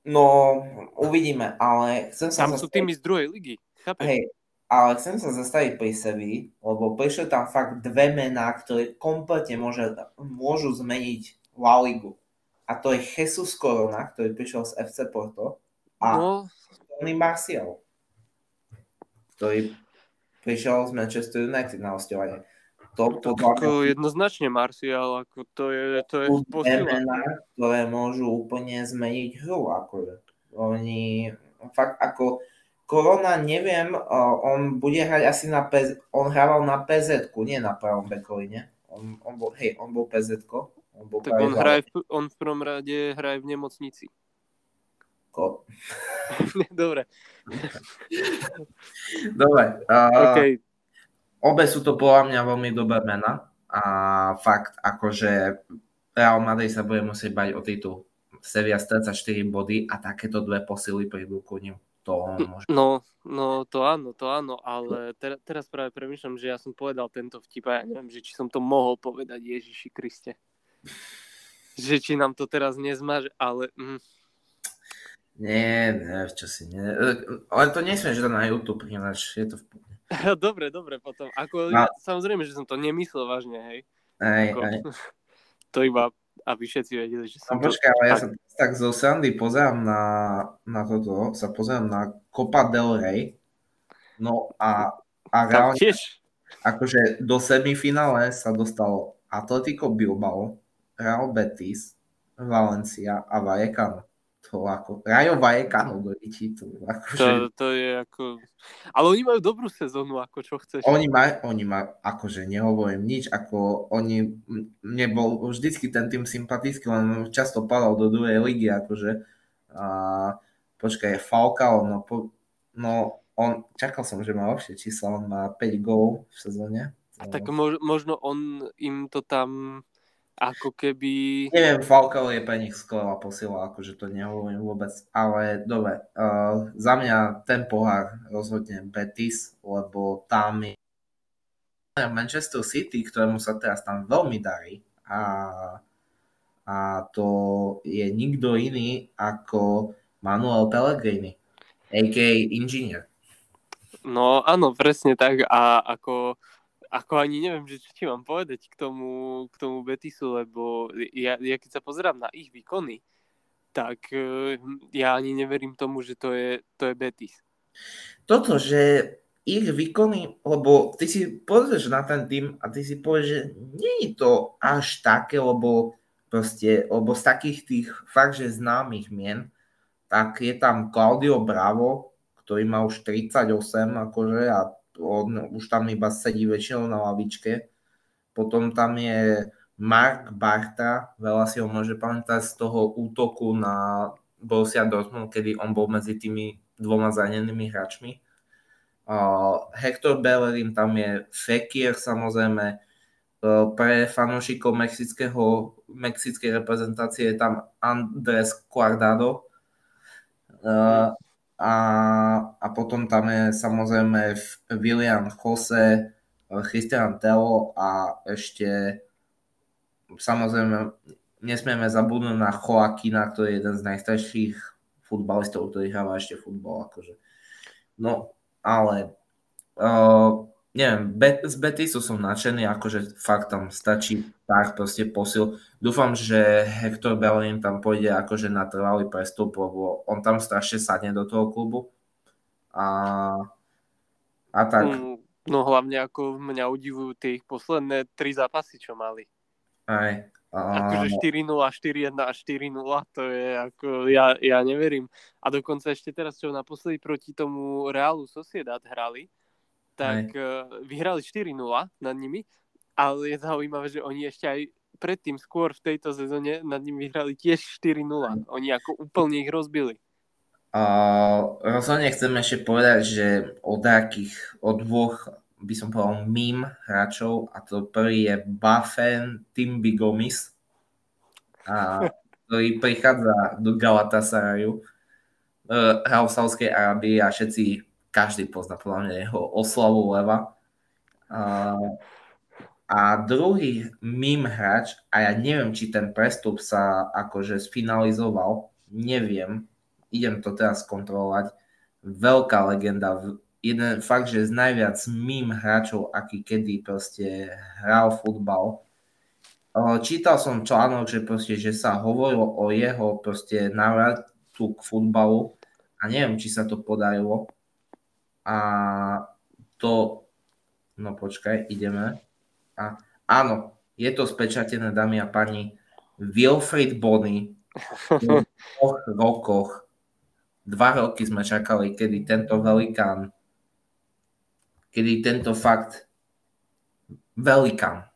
No, uvidíme, ale chcem sa... Tam zastaviť... sú tými z druhej ligy, chápeš? Hej, ale chcem sa zastaviť pri sebi, lebo prišli tam fakt dve mená, ktoré kompletne môže, môžu zmeniť La Ligu. A to je Jesus Corona, ktorý prišiel z FC Porto a no. Tony Marcial, ktorý prišiel z Manchester United na osťovanie. To, to, ako jednoznačne Martial, ako to je, to je posila. ktoré môžu úplne zmeniť hru. Ako oni fakt ako Korona, neviem, on bude hrať asi na PZ, on hrával na PZ, nie na pravom bekovi, nie? On, on bol, hej, on bol PZ. On bol tak on, hraje v, on v prvom rade hraje v nemocnici. Ko? Dobre. Dobre. Uh, okay obe sú to podľa mňa veľmi dobré mena a fakt akože Real Madrid sa bude musieť bať o titul. Sevilla stráca 4 body a takéto dve posily prídu ku ním. To môže... No, no to áno, to áno, ale ter, teraz práve premýšľam, že ja som povedal tento vtip a ja neviem, že či som to mohol povedať Ježiši Kriste. Že či nám to teraz nezmaže, ale... Mm. Nie, nie, čo si, nie. Ale to nesmieš dať na YouTube, ináč je to v dobre, dobre, potom. Ako, no. ja, samozrejme, že som to nemyslel vážne, hej. Aj, Ako, aj. To iba, aby všetci vedeli, že som no, počkaj, ale ja sa tak zo Sandy pozerám na, na toto, sa pozerám na Copa del Rey, no a, a reálne, tiež. akože do semifinále sa dostalo Atletico Bilbao, Real Betis, Valencia a Vallecano to ako, Rajo Vallecano do to, akože... to, to je ako, ale oni majú dobrú sezónu, ako čo chceš. Oni majú, oni majú, akože nehovorím nič, ako oni, mne bol vždycky ten tým sympatický, len často padal do druhej ligy, akože a, počkaj, Falcao, no, po, no on, čakal som, že má lepšie čísla, on má 5 gól v sezóne. A tak možno on im to tam ako keby... Neviem, Falcao je pre nich skvelá posila, akože to nehovorím vôbec, ale dobre, uh, za mňa ten pohár rozhodne Betis, lebo tam je Manchester City, ktorému sa teraz tam veľmi darí a, a to je nikto iný ako Manuel Pellegrini, a.k.a. inžinier. No áno, presne tak a ako ako ani neviem, že čo ti mám povedať k tomu, k tomu Betisu, lebo ja, ja keď sa pozerám na ich výkony, tak uh, ja ani neverím tomu, že to je, to je Betis. Toto, že ich výkony, lebo ty si pozrieš na ten tým a ty si povieš, že nie je to až také, lebo proste, lebo z takých tých fakt, že známych mien, tak je tam Claudio Bravo, ktorý má už 38 akože a on už tam iba sedí väčšinou na lavičke. Potom tam je Mark Barta, veľa si ho môže pamätať z toho útoku na Borussia Dortmund, kedy on bol medzi tými dvoma zranenými hráčmi. Uh, Hector Bellerin, tam je Fekir samozrejme, uh, pre fanúšikov mexického, mexickej reprezentácie je tam Andres Guardado. Uh, a, a potom tam je samozrejme William Jose, Christian Teo a ešte samozrejme nesmieme zabudnúť na Joaquina, ktorý je jeden z najstarších futbalistov, ktorý hráva ešte futbal. Akože. No, ale uh, neviem, bet, z Betisu som nadšený, akože fakt tam stačí tak proste posil. Dúfam, že Hector Bellerin tam pôjde akože na trvalý prestup, lebo on tam strašne sadne do toho klubu. A, a tak. Mm, No hlavne ako mňa udivujú tie ich posledné tri zápasy, čo mali. Aj. Akože 4-0, 4-1 a 4-0, to je ako, ja, ja neverím. A dokonca ešte teraz, čo naposledy proti tomu Realu Sociedad hrali, tak uh, vyhrali 4-0 nad nimi, ale je zaujímavé, že oni ešte aj predtým, skôr v tejto sezóne, nad nimi vyhrali tiež 4-0. Oni ako úplne ich rozbili. Uh, rozhodne chcem ešte povedať, že od akých, od dvoch by som povedal mím hráčov a to prvý je Bafen Timby Gomis a ktorý prichádza do Galatasarayu uh, hral v Saudskej Arábii a všetci, každý pozná podľa mňa jeho oslavu leva uh, a druhý mím hráč a ja neviem, či ten prestup sa akože sfinalizoval, neviem, idem to teraz kontrolovať, veľká legenda jeden fakt, že z najviac mým hráčov, aký kedy proste hral futbal. Čítal som článok, že, proste, že sa hovorilo o jeho proste návratu k futbalu a neviem, či sa to podarilo. A to, no počkaj, ideme. A áno, je to spečatené, dámy a pani. Wilfried Bonny v dvoch rokoch, dva roky sme čakali, kedy tento velikán kedy tento fakt velikán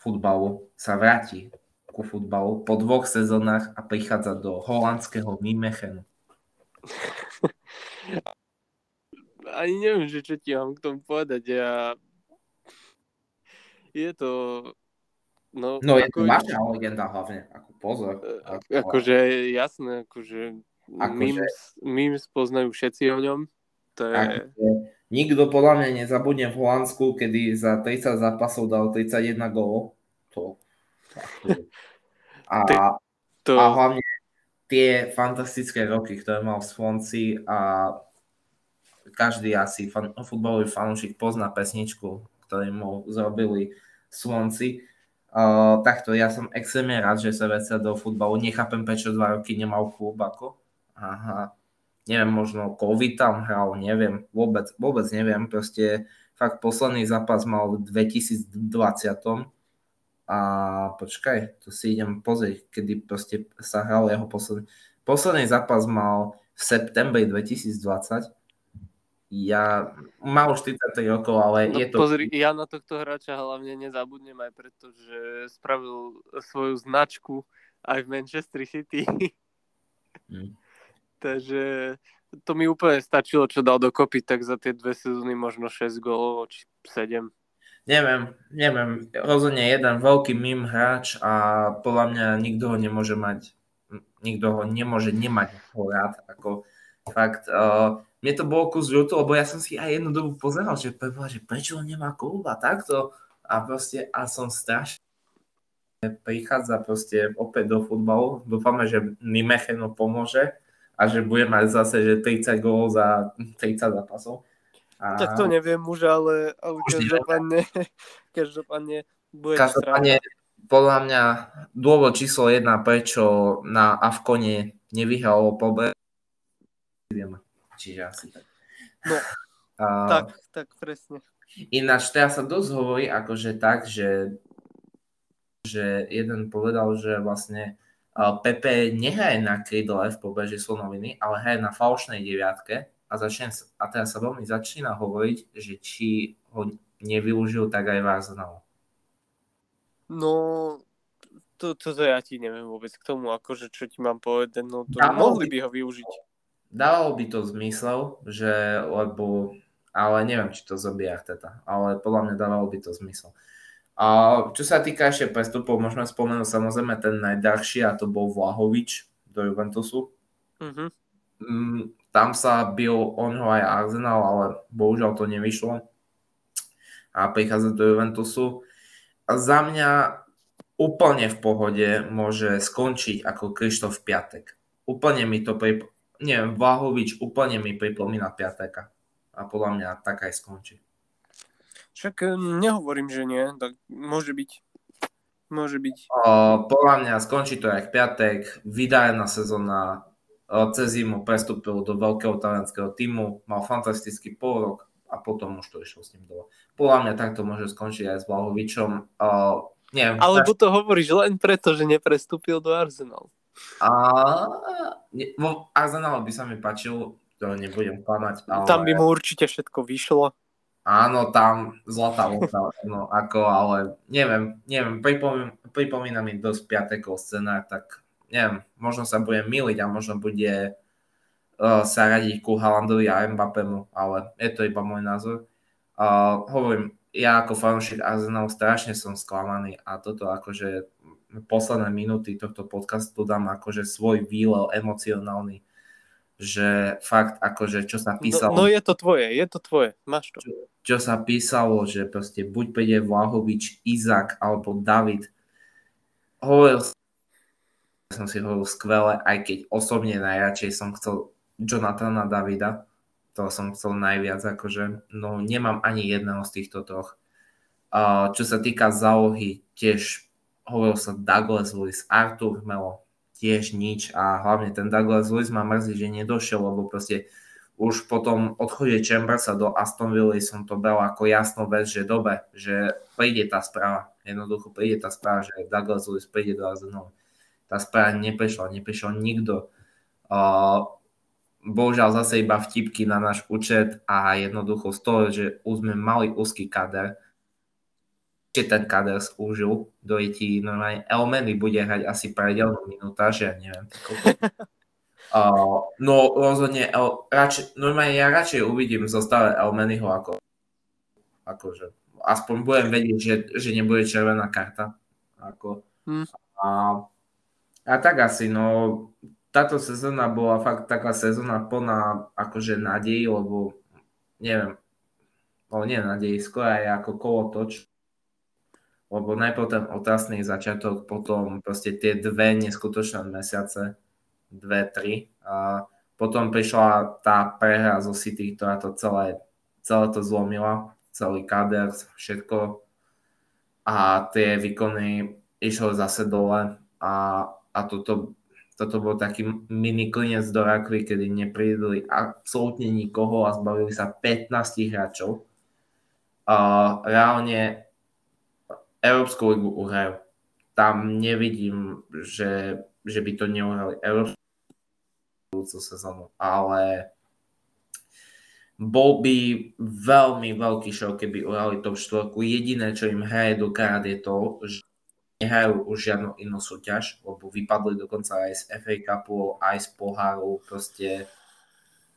futbalu sa vráti ku futbalu po dvoch sezónach a prichádza do holandského Mimechenu. Ani neviem, že čo ti mám k tomu povedať. Ja... Je to... No, no je to vaša legenda hlavne. Ako pozor. Ako... Akože jasné, akože, akože... Memes, memes poznajú všetci o ňom. To je... Akože Nikto podľa mňa nezabudne v Holandsku, kedy za 30 zápasov dal 31 gólov. To, a, to... a hlavne tie fantastické roky, ktoré mal v Svonci a každý asi fan, futbalový fanúšik pozná pesničku, ktorú mu zrobili Svonci. Uh, takto, ja som extrémne rád, že sa vecia do futbalu. Nechápem, prečo dva roky nemal klub ako. Aha, neviem, možno COVID tam hral, neviem, vôbec, vôbec neviem, proste fakt posledný zápas mal v 2020 a počkaj, to si idem pozrieť, kedy proste sa hral jeho posledný, posledný zápas mal v septembri 2020 ja už 33 rokov, ale no, je to... Pozri, ja na tohto hráča hlavne nezabudnem aj preto, že spravil svoju značku aj v Manchester City. Hmm. Takže to mi úplne stačilo, čo dal dokopy, tak za tie dve sezóny možno 6 gólov, či 7. Neviem, neviem, rozhodne jeden veľký mým hráč a podľa mňa nikto ho nemôže mať, nikto ho nemôže nemať rád, ako fakt, uh, mne to bolo kus ľúto, lebo ja som si aj jednu dobu pozeral, že, že prečo on nemá klub a takto? A proste a som strašne prichádza proste opäť do futbalu, dúfame, že Mimecheno pomôže, a že bude mať zase že 30 gólov za 30 zápasov. A... Tak to neviem už, ale, ale každopádne, každopádne bude Každopádne, podľa mňa dôvod číslo jedna, prečo na Avkone nevyhral pobe, vieme. Čiže asi tak. No, a... tak, tak presne. Ináč teraz sa dosť hovorí akože tak, že, že jeden povedal, že vlastne Pepe nehraje na krídle v pobeží Slonoviny, ale hraje na falošnej deviatke a, začne, a teraz sa veľmi začína hovoriť, že či ho nevyužil tak aj v Arsenalu. No, to, to, to ja ti neviem vôbec k tomu, akože čo ti mám povedať, no to mohli by ho využiť. Dávalo by to zmysel, že lebo, ale neviem, či to zobie Arteta, ale podľa mňa dávalo by to zmysel. A čo sa týka ešte prestupov, možno spomenúť samozrejme ten najdrahší a to bol Vlahovič do Juventusu. Uh-huh. Mm, tam sa bil on ho aj Arsenal, ale bohužiaľ to nevyšlo. A prichádza do Juventusu. A za mňa úplne v pohode môže skončiť ako Krištof Piatek. Úplne mi to prip... Neviem, Vlahovič úplne mi pripomína Piateka. A podľa mňa tak aj skončí. Však eh, nehovorím, že nie, tak môže byť. Môže byť. O, podľa mňa skončí to aj piatek, vydajná sezóna, cez zimu prestúpil do veľkého talentského týmu, mal fantastický pôrok, a potom už to išlo s ním dole. Podľa mňa takto môže skončiť aj s Vlahovičom. Uh, neviem, Alebo to hovoríš len preto, že neprestúpil do Arsenal. A vo Arsenalu by sa mi páčil, to nebudem klamať. Ale... Tam by mu určite všetko vyšlo. Áno, tam zlatá lota, no ako, ale neviem, neviem, pripomína, pripomína mi dosť piatekov scéna, tak neviem, možno sa budem miliť a možno bude uh, sa radiť ku Halandovi a Mbappému, ale je to iba môj názor. Uh, hovorím, ja ako fanúšik Arsenalu strašne som sklamaný a toto akože posledné minúty tohto podcastu dám akože svoj výlev emocionálny že fakt akože čo sa písalo... No, no je to tvoje, je to tvoje, máš to. Čo, čo sa písalo, že proste buď príde Vlahovič, Izak alebo David. Hovoril som si hovoril skvelé, aj keď osobne najradšej som chcel Jonathana Davida, to som chcel najviac, akože, no nemám ani jedného z týchto troch. Uh, čo sa týka zálohy, tiež hovoril sa Douglas Lewis, Artur Melo, tiež nič a hlavne ten Douglas Lewis ma mrzí, že nedošiel, lebo proste už po tom odchode Chambersa do Aston Villa som to bral ako jasnú vec, že dobe, že príde tá správa. Jednoducho príde tá správa, že Douglas Lewis príde do Arsenalu. Tá správa neprišla, neprišiel nikto. Uh, bohužiaľ zase iba vtipky na náš účet a jednoducho z toho, že už sme mali úzky kader, ešte ten kader skúžil, dojde ti normálne Elmeny bude hrať asi pravidelnú minutáž, ja neviem. uh, no rozhodne, El, radšej, normálne ja radšej uvidím zostave Elmenyho ako akože, aspoň budem vedieť, že, že nebude červená karta. Ako, hmm. a, a tak asi, no táto sezóna bola fakt taká sezóna plná akože nádej, lebo neviem, ale nie nádej, skôr aj ako kolotoč, lebo najprv ten otázny začiatok, potom proste tie dve neskutočné mesiace, dve, tri. A potom prišla tá prehra zo City, ktorá to celé, celé to zlomila, celý kader, všetko. A tie výkony išli zase dole a, a toto, toto bol taký mini klinec do rakvy, kedy neprídli absolútne nikoho a zbavili sa 15 hráčov. A reálne Európsku ligu uhrajú. Tam nevidím, že, že by to neuhrali Európsku sezónu, ale bol by veľmi veľký šok, keby uhrali top 4. Jediné, čo im hraje do karát je to, že nehrajú už žiadnu inú súťaž, lebo vypadli dokonca aj z FA Cupu, aj z poháru, proste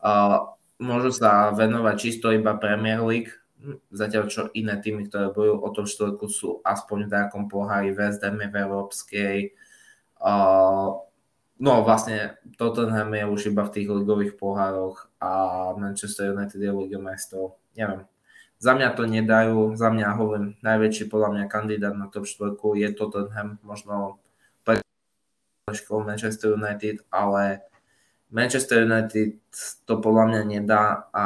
uh, môžu sa venovať čisto iba Premier League, Zatiaľ čo iné týmy, ktoré bojujú o tom štvorku sú aspoň v nejakom pohári West v Európskej. Uh, no vlastne Tottenham je už iba v tých ligových pohároch a Manchester United je Liga majstrov. Neviem. Za mňa to nedajú, za mňa hovorím, najväčší podľa mňa kandidát na top 4 je Tottenham, možno pre Manchester United, ale Manchester United to podľa mňa nedá a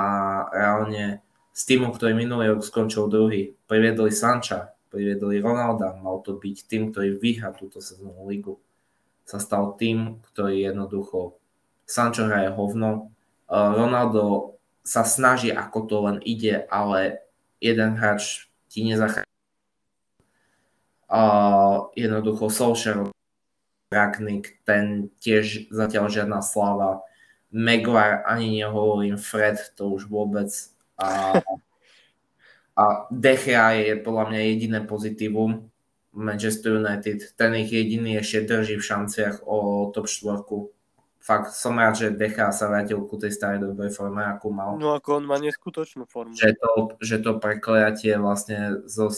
reálne s týmom, ktorý minulý rok skončil druhý. Priviedli Sanča, priviedli Ronalda, mal to byť tým, ktorý vyhrá túto sezónu ligu. Sa stal tým, ktorý jednoducho Sancho hraje hovno, Ronaldo sa snaží, ako to len ide, ale jeden hráč ti nezachráni. Jednoducho Solskjaer, Ragnik, ten tiež zatiaľ žiadna slava. Maguire ani nehovorím, Fred to už vôbec a, a Dechea je podľa mňa jediné pozitívum Manchester United. Ten ich jediný ešte drží v šanciach o top 4. Fakt som rád, že Decha sa vrátil ku tej starej dobrej forme, akú mal. No ako on má neskutočnú formu. Že to, že to prekliatie vlastne zo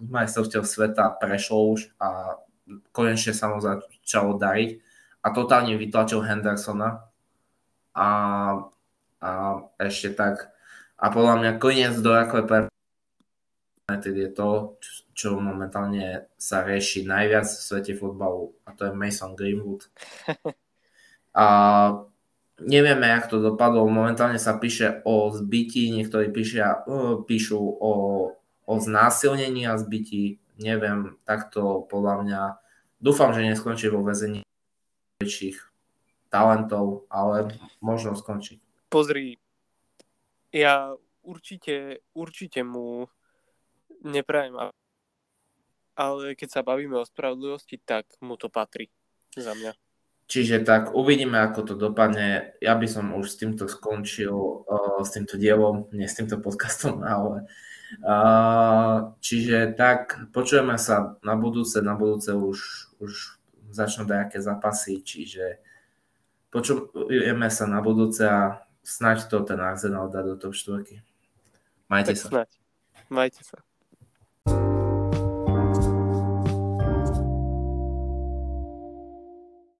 majstrovstiev sveta prešlo už a konečne sa mu začalo dariť a totálne vytlačil Hendersona a a ešte tak a podľa mňa koniec do United je to, čo momentálne sa rieši najviac v svete futbalu a to je Mason Greenwood. A nevieme, jak to dopadlo. Momentálne sa píše o zbyti, niektorí píšia, uh, píšu o, o znásilnení a zbyti. Neviem, takto podľa mňa dúfam, že neskončí vo väzení väčších talentov, ale možno skončiť pozri, ja určite, určite mu neprajem, ale keď sa bavíme o spravodlivosti, tak mu to patrí za mňa. Čiže tak uvidíme, ako to dopadne. Ja by som už s týmto skončil, uh, s týmto dielom, nie s týmto podcastom, ale uh, čiže tak počujeme sa na budúce, na budúce už, už začnú nejaké zápasy, čiže počujeme sa na budúce a snaď to ten Arsenal dá do top 4. Majte tak sa. Snaď. Majte sa.